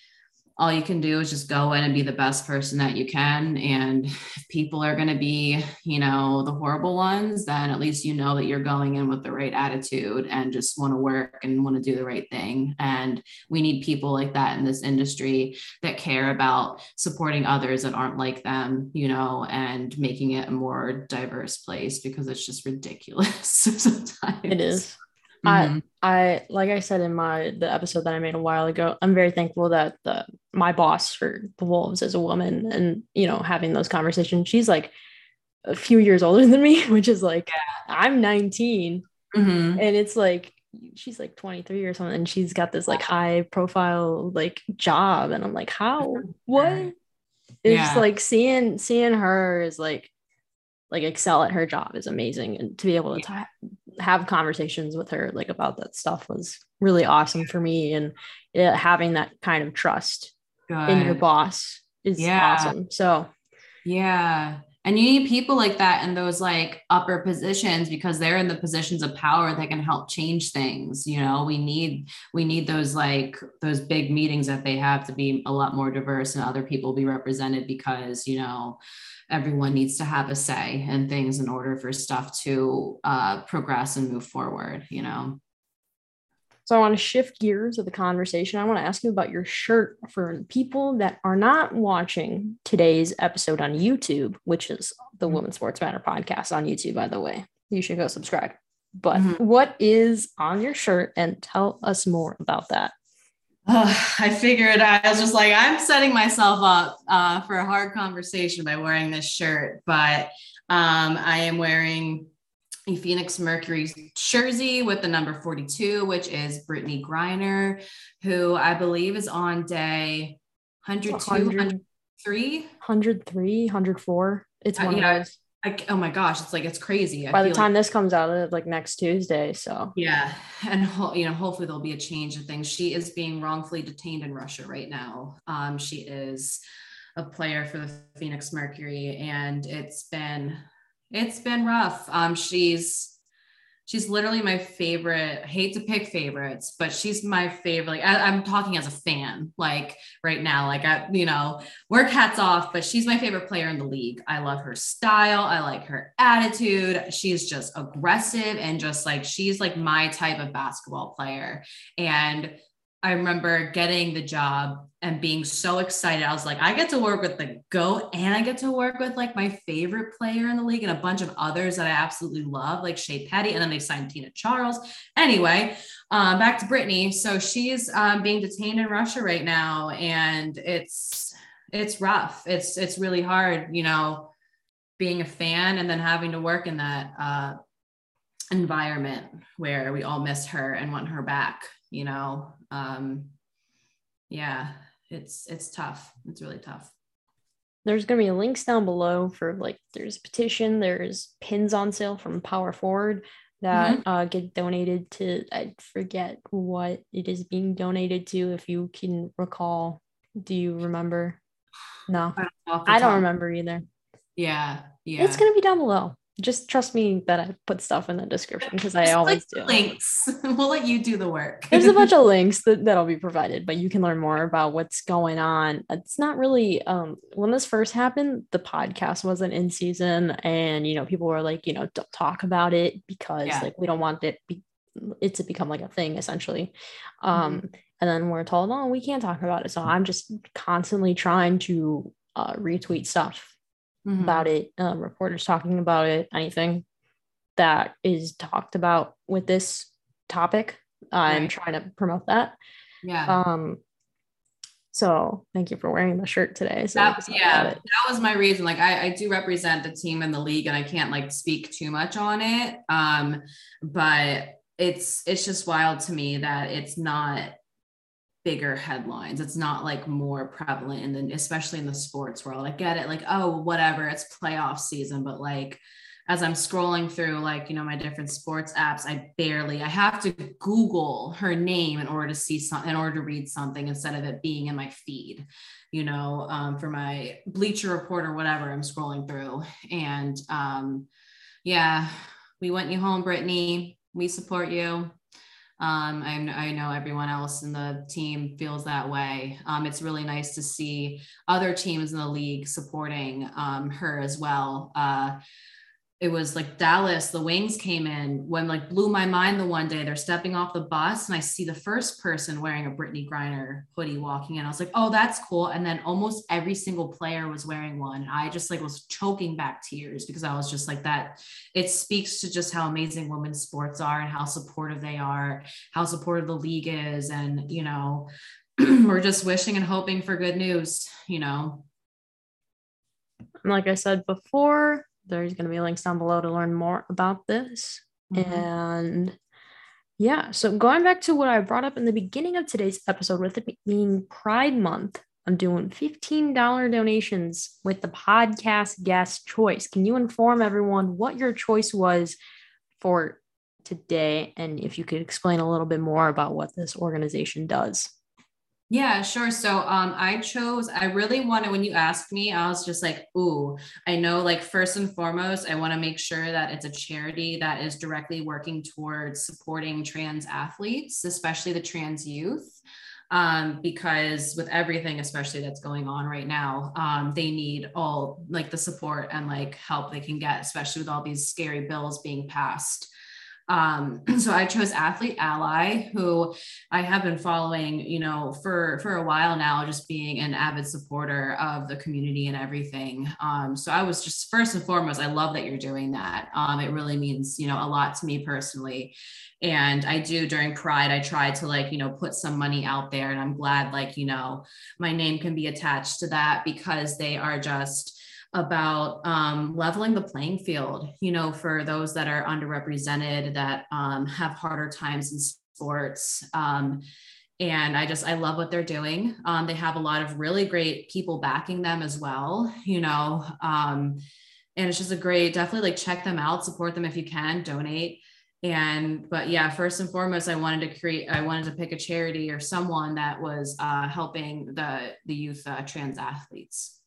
S8: all you can do is just go in and be the best person that you can. And if people are going to be, you know, the horrible ones, then at least you know that you're going in with the right attitude and just want to work and want to do the right thing. And we need people like that in this industry that care about supporting others that aren't like them, you know, and making it a more diverse place because it's just ridiculous sometimes.
S7: It is. Mm-hmm. I I like I said in my the episode that I made a while ago, I'm very thankful that the my boss for the Wolves is a woman and you know having those conversations. She's like a few years older than me, which is like. I'm 19 mm-hmm. and it's like she's like 23 or something and she's got this like high profile like job and I'm like how what it's yeah. like seeing seeing her is like like excel at her job is amazing and to be able to t- have conversations with her like about that stuff was really awesome for me and it, having that kind of trust Good. in your boss is yeah. awesome so
S8: yeah and you need people like that in those like upper positions because they're in the positions of power that can help change things you know we need we need those like those big meetings that they have to be a lot more diverse and other people be represented because you know everyone needs to have a say in things in order for stuff to uh, progress and move forward you know
S7: So I want to shift gears of the conversation. I want to ask you about your shirt for people that are not watching today's episode on YouTube, which is the
S8: Mm-hmm.
S7: Women's Sports Matter podcast on YouTube, by the way. You should go subscribe. But
S8: Mhm.
S7: what is on your shirt and tell us more about that?
S8: Ugh, I figured I was just like, I'm setting myself up uh, for a hard conversation by wearing this shirt, but um, I am wearing a Phoenix Mercury jersey with the number 42, which is Brittney Griner, who I believe is on day 102,
S7: 100,
S8: 103.
S7: 103, 104. It's
S8: Uh,
S7: one
S8: yeah,
S7: of those.
S8: I, oh my gosh, it's like, it's crazy. I
S7: By the time
S8: like-
S7: this comes out, it's like next Tuesday. So
S8: Yeah, and ho- you know, hopefully there'll be a change of things. She is being wrongfully detained in Russia right now. Um, she is a player for the Phoenix Mercury, and it's been it's been rough. Um, she's she's literally my favorite. I hate to pick favorites, but she's my favorite. Like I, I'm talking as a fan, like right now. Like I, you know, work hats off, but she's my favorite player in the league. I love her style. I like her attitude. She's just aggressive and just like she's like my type of basketball player. And I remember getting the job and being so excited. I was like, I get to work with the GOAT and I get to work with like my favorite player in the league and a bunch of others that I absolutely love, like Shey Peddy. And then they signed Tina Charles. Anyway, um, back to Brittney. So she's um, being detained in Russia right now, and it's it's rough. It's it's really hard, you know, being a fan and then having to work in that uh, environment where we all miss her and want her back. You know, um, yeah, it's it's tough. It's really tough.
S7: there's going to be links down below for like there's a petition there's pins on sale from power forward that uh, get donated to i forget what it is being donated to if you can recall. Do you remember? No.
S8: Off the
S7: i don't remember either.
S8: Yeah, yeah.
S7: it's going to be down below just trust me that i put stuff in the description because i always do
S8: links. we'll let you do the work.
S7: there's a bunch of links that, that'll be provided but you can learn more about what's going on it's not really um when this first happened the podcast wasn't in season and you know people were like you know don't talk about it because
S8: Yeah.
S7: like we don't want it be it to become like a thing essentially um
S8: Mm-hmm.
S7: and then we're told oh we can't talk about it so i'm just constantly trying to uh, retweet stuff
S8: Mhm.
S7: about it, um, reporters talking about it, anything that is talked about with this topic. I'm
S8: Right.
S7: trying to promote that.
S8: yeah.
S7: Um, so thank you for wearing the shirt today. So
S8: that, yeah, that was my reason. Like I, I do represent the team in the league and I can't like speak too much on it. Um, but it's it's just wild to me that it's not bigger headlines. It's not like more prevalent in the especially in the sports world. I get it, like, oh, whatever, it's playoff season, but like as I'm scrolling through like, you know, my different sports apps, I barely I have to Google her name in order to see something in order to read something instead of it being in my feed, you know, um, for my bleacher report or whatever I'm scrolling through. And um, yeah, we want you home, Brittney. We support you. Um, I, I know everyone else in the team feels that way. Um, it's really nice to see other teams in the league supporting um, her as well. Uh, it was like Dallas, the Wings came in when like blew my mind the one day. They're stepping off the bus and I see the first person wearing a Brittney Griner hoodie walking in. I was like, oh, that's cool. And then almost every single player was wearing one. I just like was choking back tears because I was just like that. It speaks to just how amazing women's sports are and how supportive they are, how supportive the league is. And, you know, we're just wishing and hoping for good news, you know.
S7: Like I said before, there's going to be links down below to learn more about this.
S8: Mhm.
S7: And yeah, so going back to what I brought up in the beginning of today's episode, with it being Pride Month, I'm doing $15 donations with the podcast guest choice. Can you inform everyone what your choice was for today? And if you could explain a little bit more about what this organization does.
S8: Yeah, sure. So um I chose I really wanted when you asked me, I was just like, ooh, I know like first and foremost, I want to make sure that it's a charity that is directly working towards supporting trans athletes, especially the trans youth. Um, because with everything, especially that's going on right now, um, they need all like the support and like help they can get, especially with all these scary bills being passed. Um, so I chose Athlete Ally, who I have been following, you know, for for a while now, just being an avid supporter of the community and everything. Um, so I was just first and foremost, I love that you're doing that. Um, it really means, you know, a lot to me personally. And I do during Pride, I try to like, you know, put some money out there. And I'm glad, like, you know, my name can be attached to that because they are just about um, leveling the playing field, you know, for those that are underrepresented, that um, have harder times in sports. Um, and I just, I love what they're doing. Um, they have a lot of really great people backing them as well, you know. Um, and it's just a great, definitely like check them out, support them if you can, donate. And, but yeah, first and foremost, I wanted to create, I wanted to pick a charity or someone that was uh, helping the, the youth uh, trans athletes.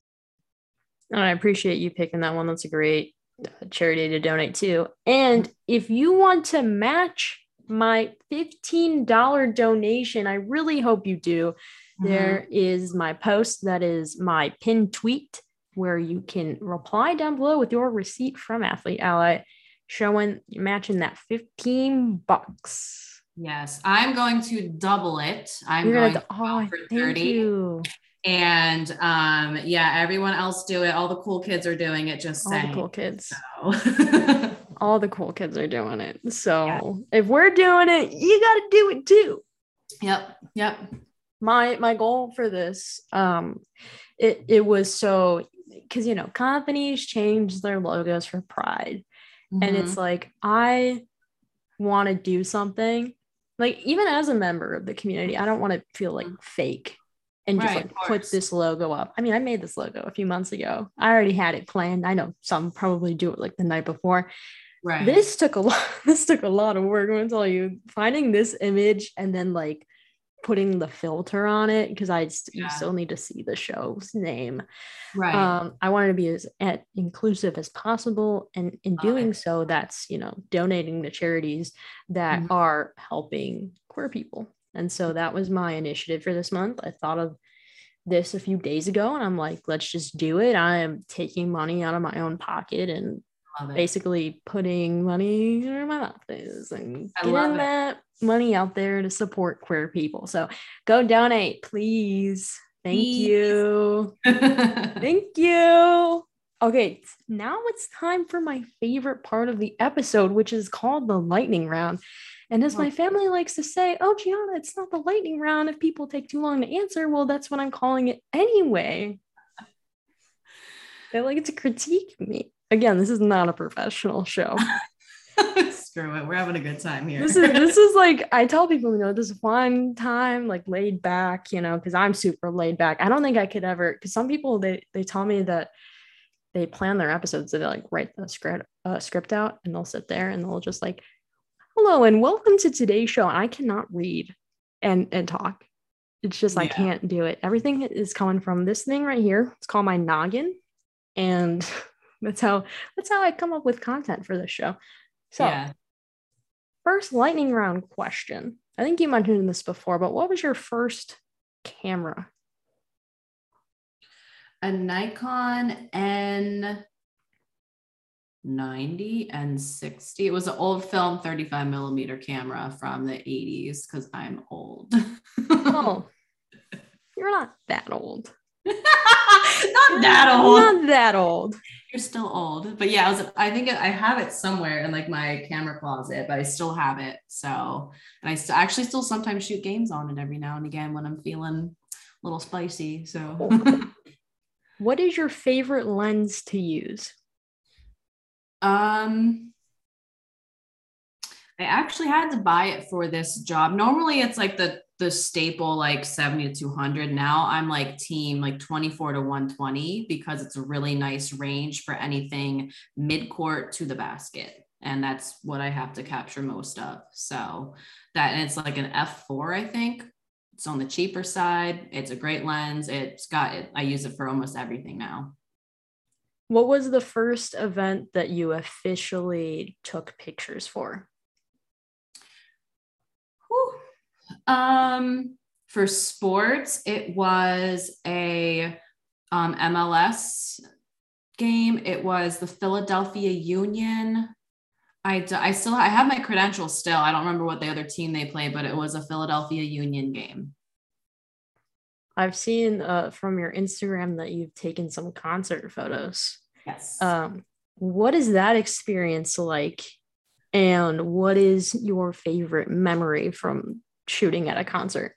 S7: And I appreciate you picking that one. That's a great uh, charity to donate to. And if you want to match my $15 donation, I really hope you do.
S8: Mm-hmm.
S7: There is my post that is my pinned tweet where you can reply down below with your receipt from Athlete Ally showing matching that 15 bucks.
S8: Yes, I'm going to double it. I'm
S7: You're
S8: going to
S7: oh,
S8: for
S7: thank
S8: 30.
S7: you.
S8: And um, yeah, everyone else do it. All the cool kids are doing it. Just
S7: All
S8: saying.
S7: the cool kids.
S8: So.
S7: All the cool kids are doing it. So if we're doing it, you got to do it too.
S8: yep. Yep.
S7: my my goal for this um it it was so because you know companies change their logos for pride and
S8: Mm-hmm.
S7: it's like i want to do something like even as a member of the community i don't want to feel like fake and just
S8: Mm-hmm. Right,
S7: like put this logo up i mean i made this logo a few months ago i already had it planned i know some probably do it like the night before
S8: right.
S7: this took a lot this took a lot of work i'm gonna tell you finding this image and then like putting the filter on it because i st- you
S8: Yeah.
S7: still need to see the show's name
S8: right.
S7: um i wanted to be as at inclusive as possible and in doing so that's you know donating to charities that
S8: Mhm.
S7: are helping queer people and so that was my initiative for this month i thought of this a few days ago and i'm like let's just do it i am taking money out of my own pocket and basically putting money where my mouth is and
S8: I
S7: getting that money out there to support queer people. So go donate, please. Thank
S8: Please.
S7: you. Thank you. Okay, now it's time for my favorite part of the episode, which is called the lightning round. And as my family likes to say, oh, Gianna, it's not the lightning round. If people take too long to answer, well, that's what I'm calling it anyway. They like to critique me. Again, this is not a professional show.
S8: Screw it. We're having a good time here.
S7: this is this is like I tell people, you know, this is fun time, like laid back, you know, because I'm super laid back. I don't think I could ever because some people they they tell me that they plan their episodes, so they like write the script uh, script out and they'll sit there and they'll just like, hello and welcome to today's show. And I cannot read and and talk. It's just I can't do it. Everything is coming from this thing right here. It's called my noggin. And that's how that's how I come up with content for this show. So
S8: yeah.
S7: first lightning round question. I think you mentioned this before, but what was your first camera?
S8: A Nikon N 90 and 60. It was an old film 35 millimeter camera from the 80s because I'm old.
S7: Oh, you're not that old.
S8: Not that old.
S7: Not that old.
S8: You're still old. But yeah, I was I think I have it somewhere in like my camera closet, but I still have it. So and I still actually still sometimes shoot games on it every now and again when I'm feeling a little spicy. So
S7: What is your favorite lens to use?
S8: Um, I actually had to buy it for this job. Normally, it's like the the staple like 70 to 200. Now I'm like team like 24 to 120 because it's a really nice range for anything mid court to the basket. And that's what I have to capture most of. So that and it's like an F4, I think. It's on the cheaper side. It's a great lens. It's got it. I use it for almost everything now.
S7: What was the first event that you officially took pictures for?
S8: Whew. Um, for sports, it was a um, MLS game. It was the Philadelphia Union I, still I have my credentials still. I don't remember what the other team they played, but it was a Philadelphia Union game.
S7: I've seen uh, from your Instagram that you've taken some concert photos.
S8: Yes.
S7: Um, what is that experience like? And what is your favorite memory from shooting at a concert?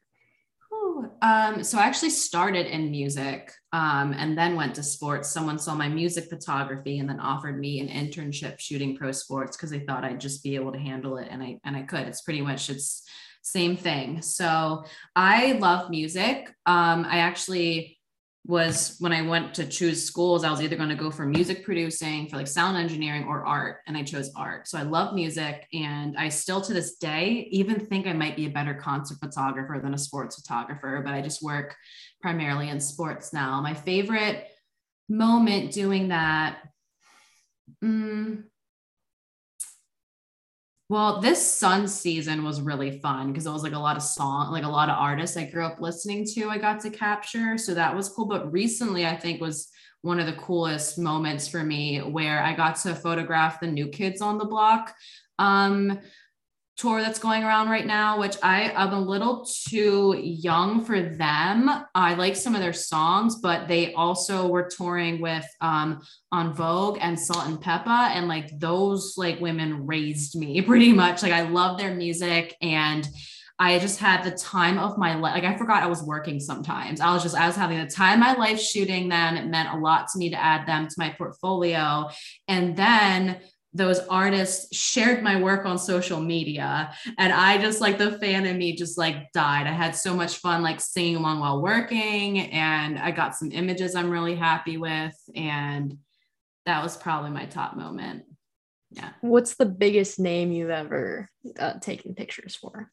S8: Um, so I actually started in music um, and then went to sports. Someone saw my music photography and then offered me an internship shooting pro sports because they thought I'd just be able to handle it, and I and I could. It's pretty much it's same thing. So I love music. Um, I actually was when I went to choose schools, I was either going to go for music producing, for like sound engineering or art. And I chose art. So I love music. And I still to this day even think I might be a better concert photographer than a sports photographer, but I just work primarily in sports now. My favorite moment doing that. Mm, well, this Sun season was really fun because it was like a lot of song, like a lot of artists I grew up listening to, I got to capture. So that was cool. But recently, I think was one of the coolest moments for me where I got to photograph the new kids on the block. Um, tour that's going around right now, which I am a little too young for them. I like some of their songs, but they also were touring with um En Vogue and Salt-N-Pepa. And like those like women raised me pretty much. Like I love their music and I just had the time of my life. Like I forgot I was working sometimes. I was just, I was having the time of my life shooting them. It meant a lot to me to add them to my portfolio. And then those artists shared my work on social media and i just like the fan in me just like died. I had so much fun like singing along while working and i got some images i'm really happy with and that was probably my top moment. Yeah.
S7: What's the biggest name you've ever uh, taken pictures for?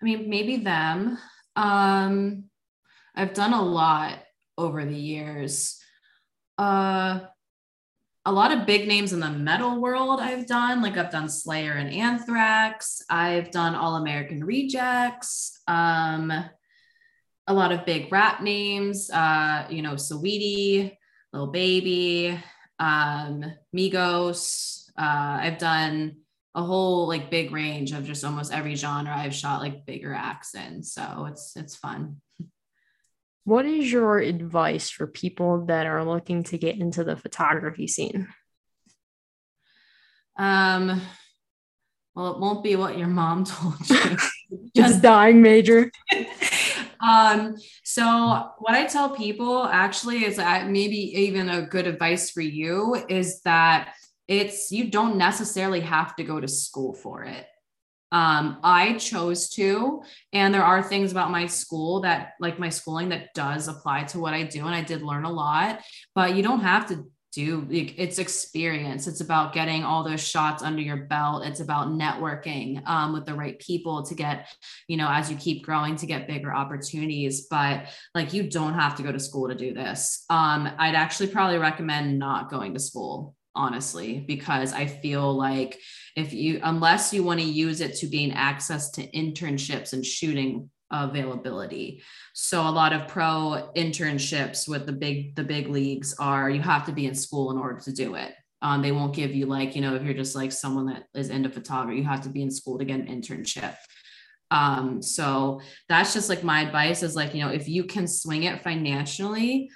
S8: I mean maybe them. Um i've done a lot over the years. Uh a lot of big names in the metal world I've done. Like I've done Slayer and Anthrax. I've done All American Rejects. Um, a lot of big rap names. Uh, you know, Saweetie, Lil Baby, um, Migos. Uh, I've done a whole like big range of just almost every genre. I've shot like bigger acts in, so it's it's fun.
S7: What is your advice for people that are looking to get into the photography scene?
S8: Um, well, it won't be what your mom told you.
S7: Just dying major.
S8: um, so what I tell people actually is that maybe even a good advice for you is that it's you don't necessarily have to go to school for it um, I chose to, and there are things about my school that, like my schooling, that does apply to what I do, and I did learn a lot. But you don't have to do it's experience. It's about getting all those shots under your belt. It's about networking um, with the right people to get, you know, as you keep growing, to get bigger opportunities. But like, you don't have to go to school to do this. Um, I'd actually probably recommend not going to school honestly, because I feel like if you, unless you want to use it to gain access to internships and shooting availability. So a lot of pro internships with the big, the big leagues are you have to be in school in order to do it. Um, they won't give you like, you know, if you're just like someone that is into photography, you have to be in school to get an internship. Um, so that's just like my advice is like, you know, if you can swing it financially,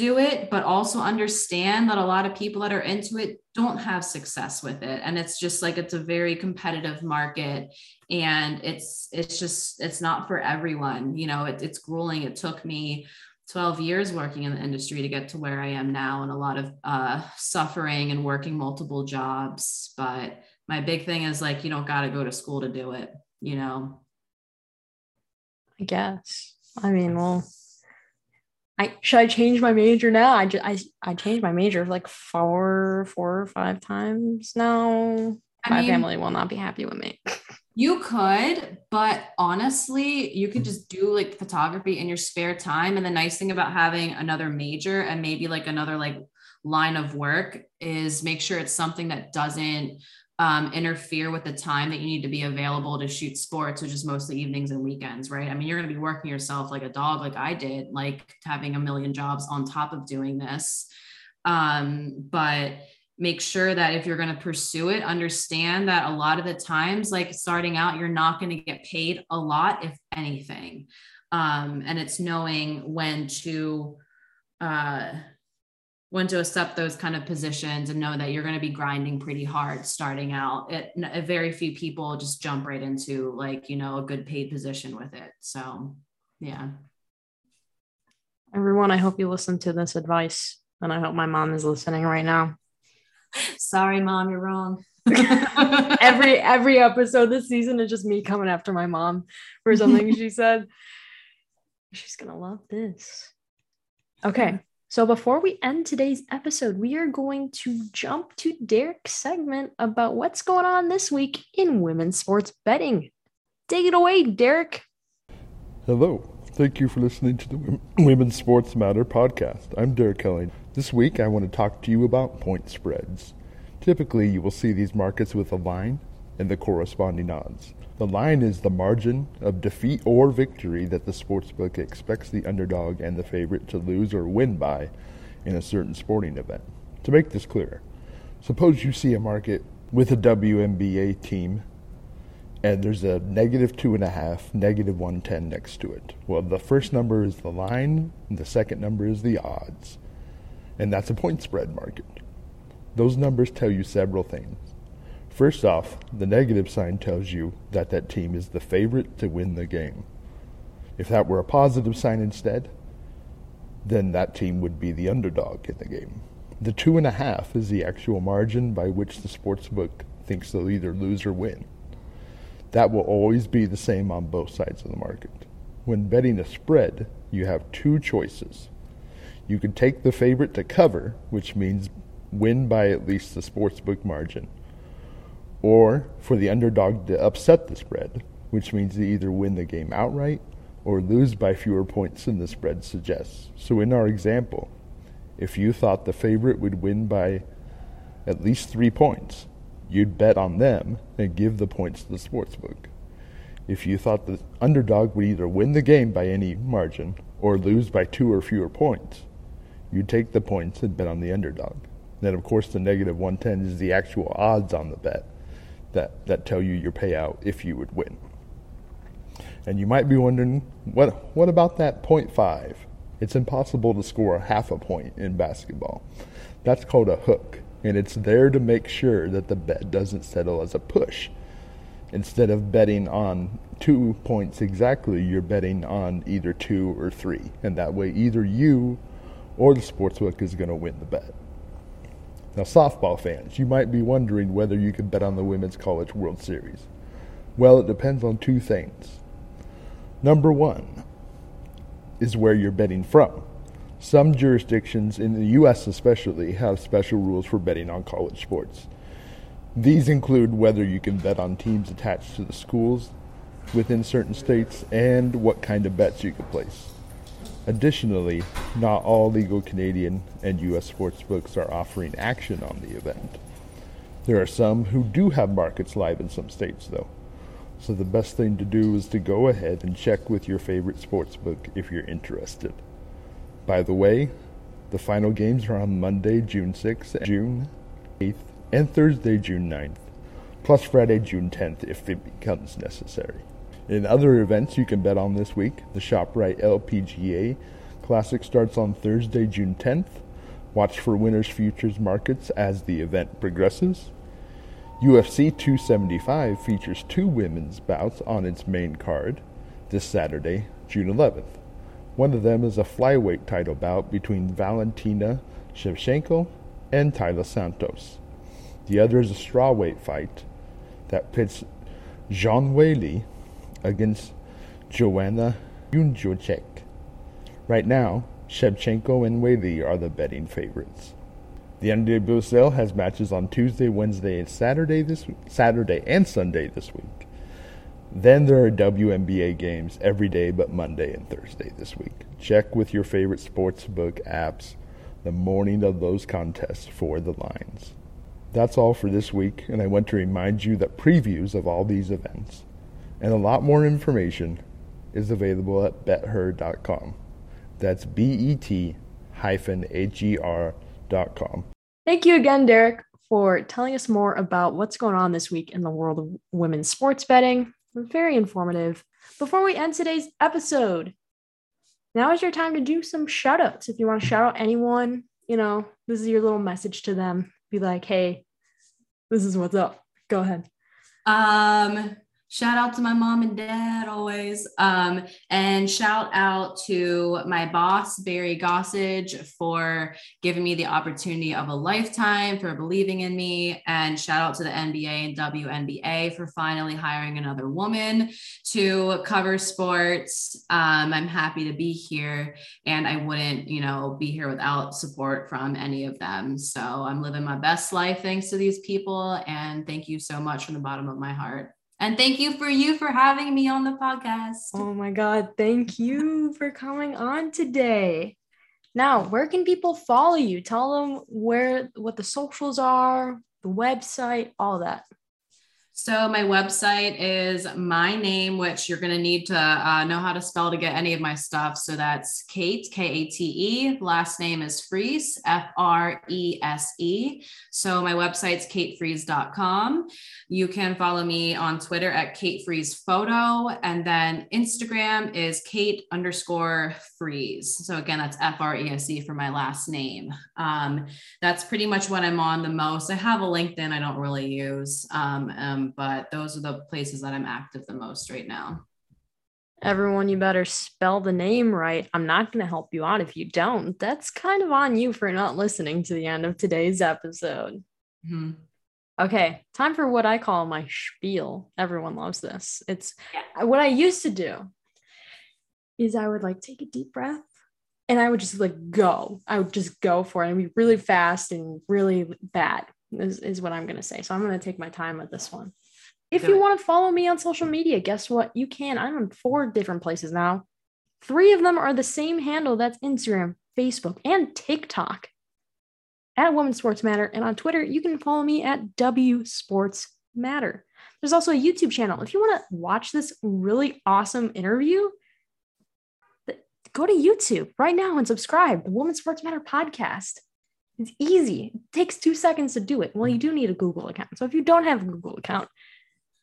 S8: do it, but also understand that a lot of people that are into it don't have success with it. And it's just like it's a very competitive market and it's it's just it's not for everyone. You know, it, it's grueling. It took me 12 years working in the industry to get to where I am now and a lot of uh, suffering and working multiple jobs. But my big thing is like, you don't got to go to school to do it, you know?
S7: I guess. I mean, well, I should I change my major now? I just I I changed my major like four four or five times now. I my mean, family will not be happy with me.
S8: You could, but honestly, you could just do like photography in your spare time. And the nice thing about having another major and maybe like another like line of work is make sure it's something that doesn't um, interfere with the time that you need to be available to shoot sports, which is mostly evenings and weekends, right? I mean, you're going to be working yourself like a dog, like I did, like having a million jobs on top of doing this. Um, but make sure that if you're going to pursue it, understand that a lot of the times, like starting out, you're not going to get paid a lot, if anything. Um, and it's knowing when to uh, when to accept those kind of positions and know that you're going to be grinding pretty hard starting out. It, very few people just jump right into like you know a good paid position with it. So yeah.
S7: Everyone, I hope you listen to this advice, and I hope my mom is listening right now.
S8: Sorry, mom, you're wrong.
S7: every every episode this season is just me coming after my mom for something she said. She's gonna love this. Okay, so before we end today's episode, we are going to jump to Derek's segment about what's going on this week in women's sports betting. Take it away, Derek.
S9: Hello. Thank you for listening to the Women's Sports Matter podcast. I'm Derek Kelly. This week, I want to talk to you about point spreads. Typically, you will see these markets with a line and the corresponding odds. The line is the margin of defeat or victory that the sportsbook expects the underdog and the favorite to lose or win by in a certain sporting event. To make this clear, suppose you see a market with a WNBA team and there's a negative two and a half, negative 110 next to it. Well, the first number is the line, the second number is the odds. And that's a point spread market. Those numbers tell you several things. First off, the negative sign tells you that that team is the favorite to win the game. If that were a positive sign instead, then that team would be the underdog in the game. The two and a half is the actual margin by which the sportsbook thinks they'll either lose or win. That will always be the same on both sides of the market. When betting a spread, you have two choices. You can take the favorite to cover, which means win by at least the sportsbook margin, or for the underdog to upset the spread, which means they either win the game outright or lose by fewer points than the spread suggests. So, in our example, if you thought the favorite would win by at least three points, you'd bet on them and give the points to the sportsbook. If you thought the underdog would either win the game by any margin or lose by two or fewer points, you'd take the points and bet on the underdog. Then, of course, the negative 110 is the actual odds on the bet that, that tell you your payout if you would win. And you might be wondering, what, what about that 0.5? It's impossible to score a half a point in basketball. That's called a hook and it's there to make sure that the bet doesn't settle as a push. Instead of betting on two points exactly, you're betting on either two or three, and that way either you or the sportsbook is going to win the bet. Now, softball fans, you might be wondering whether you can bet on the Women's College World Series. Well, it depends on two things. Number one is where you're betting from. Some jurisdictions, in the U.S. especially, have special rules for betting on college sports. These include whether you can bet on teams attached to the schools within certain states and what kind of bets you can place. Additionally, not all legal Canadian and U.S. sports books are offering action on the event. There are some who do have markets live in some states, though. So the best thing to do is to go ahead and check with your favorite sports book if you're interested. By the way, the final games are on Monday, June 6th, June 8th, and Thursday, June 9th, plus Friday, June 10th if it becomes necessary. In other events you can bet on this week, the ShopRite LPGA Classic starts on Thursday, June 10th. Watch for winners futures markets as the event progresses. UFC 275 features two women's bouts on its main card this Saturday, June 11th. One of them is a flyweight title bout between Valentina Shevchenko and Taila Santos. The other is a strawweight fight that pits Zhang Weili against Joanna Jędrzejczyk. Right now, Shevchenko and Weili are the betting favorites. The NWSL has matches on Tuesday, Wednesday, and Saturday this Saturday and Sunday this week. Then there are WNBA games every day but Monday and Thursday this week. Check with your favorite sportsbook apps the morning of those contests for the lines. That's all for this week, and I want to remind you that previews of all these events and a lot more information is available at bet-her.com. That's B E T hyphen H E R dot com.
S7: Thank you again, Derek, for telling us more about what's going on this week in the world of women's sports betting. Very informative. Before we end today's episode, now is your time to do some shout outs. If you want to shout out anyone, you know, this is your little message to them. Be like, hey, this is what's up. Go ahead.
S8: Um, shout out to my mom and dad always. Um, and shout out to my boss, Barry Gossage, for giving me the opportunity of a lifetime, for believing in me. And shout out to the NBA and WNBA for finally hiring another woman to cover sports. Um, I'm happy to be here and I wouldn't, you know, be here without support from any of them. So I'm living my best life thanks to these people. And thank you so much from the bottom of my heart. And thank you for you for having me on the podcast.
S7: Oh my God. Thank you for coming on today. Now, where can people follow you? Tell them where, what the socials are, the website, all that.
S8: So my website is my name, which you're going to need to uh, know how to spell to get any of my stuff. So that's Kate, K A T E. Last name is Frese, F R E S E. So my website's katefrese.com. You can follow me on Twitter at Kate Frese Photo. And then Instagram is Kate underscore Frese. So again, that's F R E S E for my last name. Um, that's pretty much what I'm on the most. I have a LinkedIn I don't really use. Um, um, but those are the places that I'm active the most right now.
S7: Everyone, you better spell the name right. I'm not going to help you out if you don't. That's kind of on you for not listening to the end of today's episode.
S8: Mm-hmm.
S7: Okay, time for what I call my spiel. Everyone loves this. It's yeah. what I used to do is I would like take a deep breath and I would just like go. I would just go for it and be really fast and really bad is, is what I'm going to say. So I'm going to take my time with this one. If you want to follow me on social media, guess what? You can. I'm on four different places now. Three of them are the same handle that's Instagram, Facebook, and TikTok at Women's Sports Matter. And on Twitter, you can follow me at W Sports Matter. There's also a YouTube channel. If you want to watch this really awesome interview, go to YouTube right now and subscribe. The Women's Sports Matter podcast. It's easy. It takes two seconds to do it. Well, you do need a Google account. So if you don't have a Google account,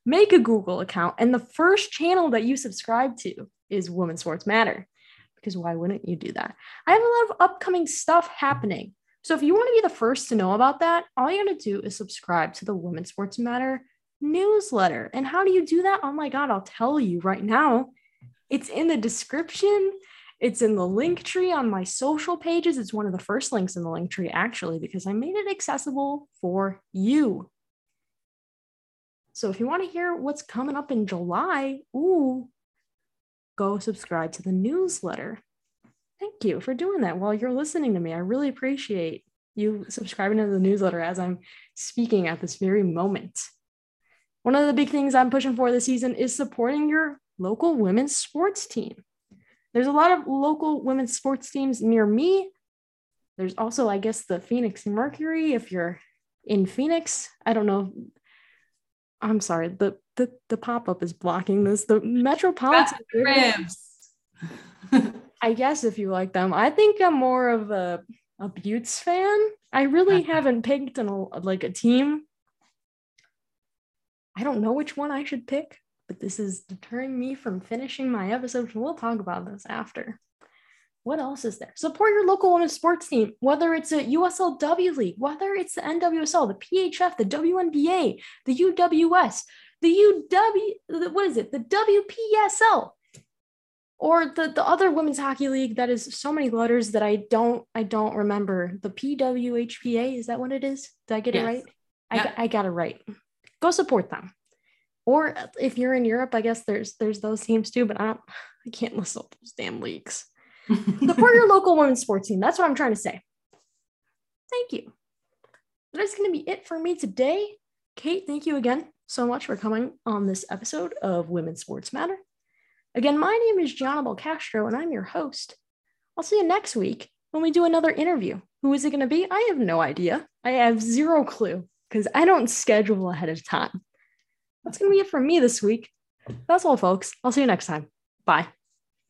S7: make a Google account. And the first channel that you subscribe to is Women's Sports Matter. Because why wouldn't you do that? I have a lot of upcoming stuff happening. So if you want to be the first to know about that, all you got to do is subscribe to the Women's Sports Matter newsletter. And how do you do that? Oh my God, I'll tell you right now. It's in the description. It's in the link tree on my social pages. It's one of the first links in the link tree, actually, because I made it accessible for you. So if you want to hear what's coming up in July, ooh, go subscribe to the newsletter. Thank you for doing that while you're listening to me. I really appreciate you subscribing to the newsletter as I'm speaking at this very moment. One of the big things I'm pushing for this season is supporting your local women's sports team. There's a lot of local women's sports teams near me. There's also, I guess, the Phoenix Mercury. If you're in Phoenix, I don't know. I'm sorry. The the, the pop up is blocking this. The Metropolitan
S8: ribs.
S7: I guess if you like them, I think I'm more of a a Beauts fan. I really uh-huh. haven't picked an, like a team. I don't know which one I should pick but this is deterring me from finishing my episode. We'll talk about this after. What else is there? Support your local women's sports team, whether it's a USLW league, whether it's the NWSL, the PHF, the WNBA, the UWS, the UW, what is it? The WPSL, or the, the other women's hockey league that is so many letters that I don't I don't remember. The PWHPA, is that what it is? Did I get yes. it right? Yeah. I, I got it right. Go support them or if you're in Europe, I guess there's there's those teams too, but I don't I can't list all those damn leagues. Support your local women's sports team. That's what I'm trying to say. Thank you. That's going to be it for me today. Kate, thank you again so much for coming on this episode of Women's Sports Matter. Again, my name is Gianna Castro, and I'm your host. I'll see you next week when we do another interview. Who is it going to be? I have no idea. I have zero clue because I don't schedule ahead of time. That's going to be it for me this week. That's all, folks. I'll see you next time. Bye.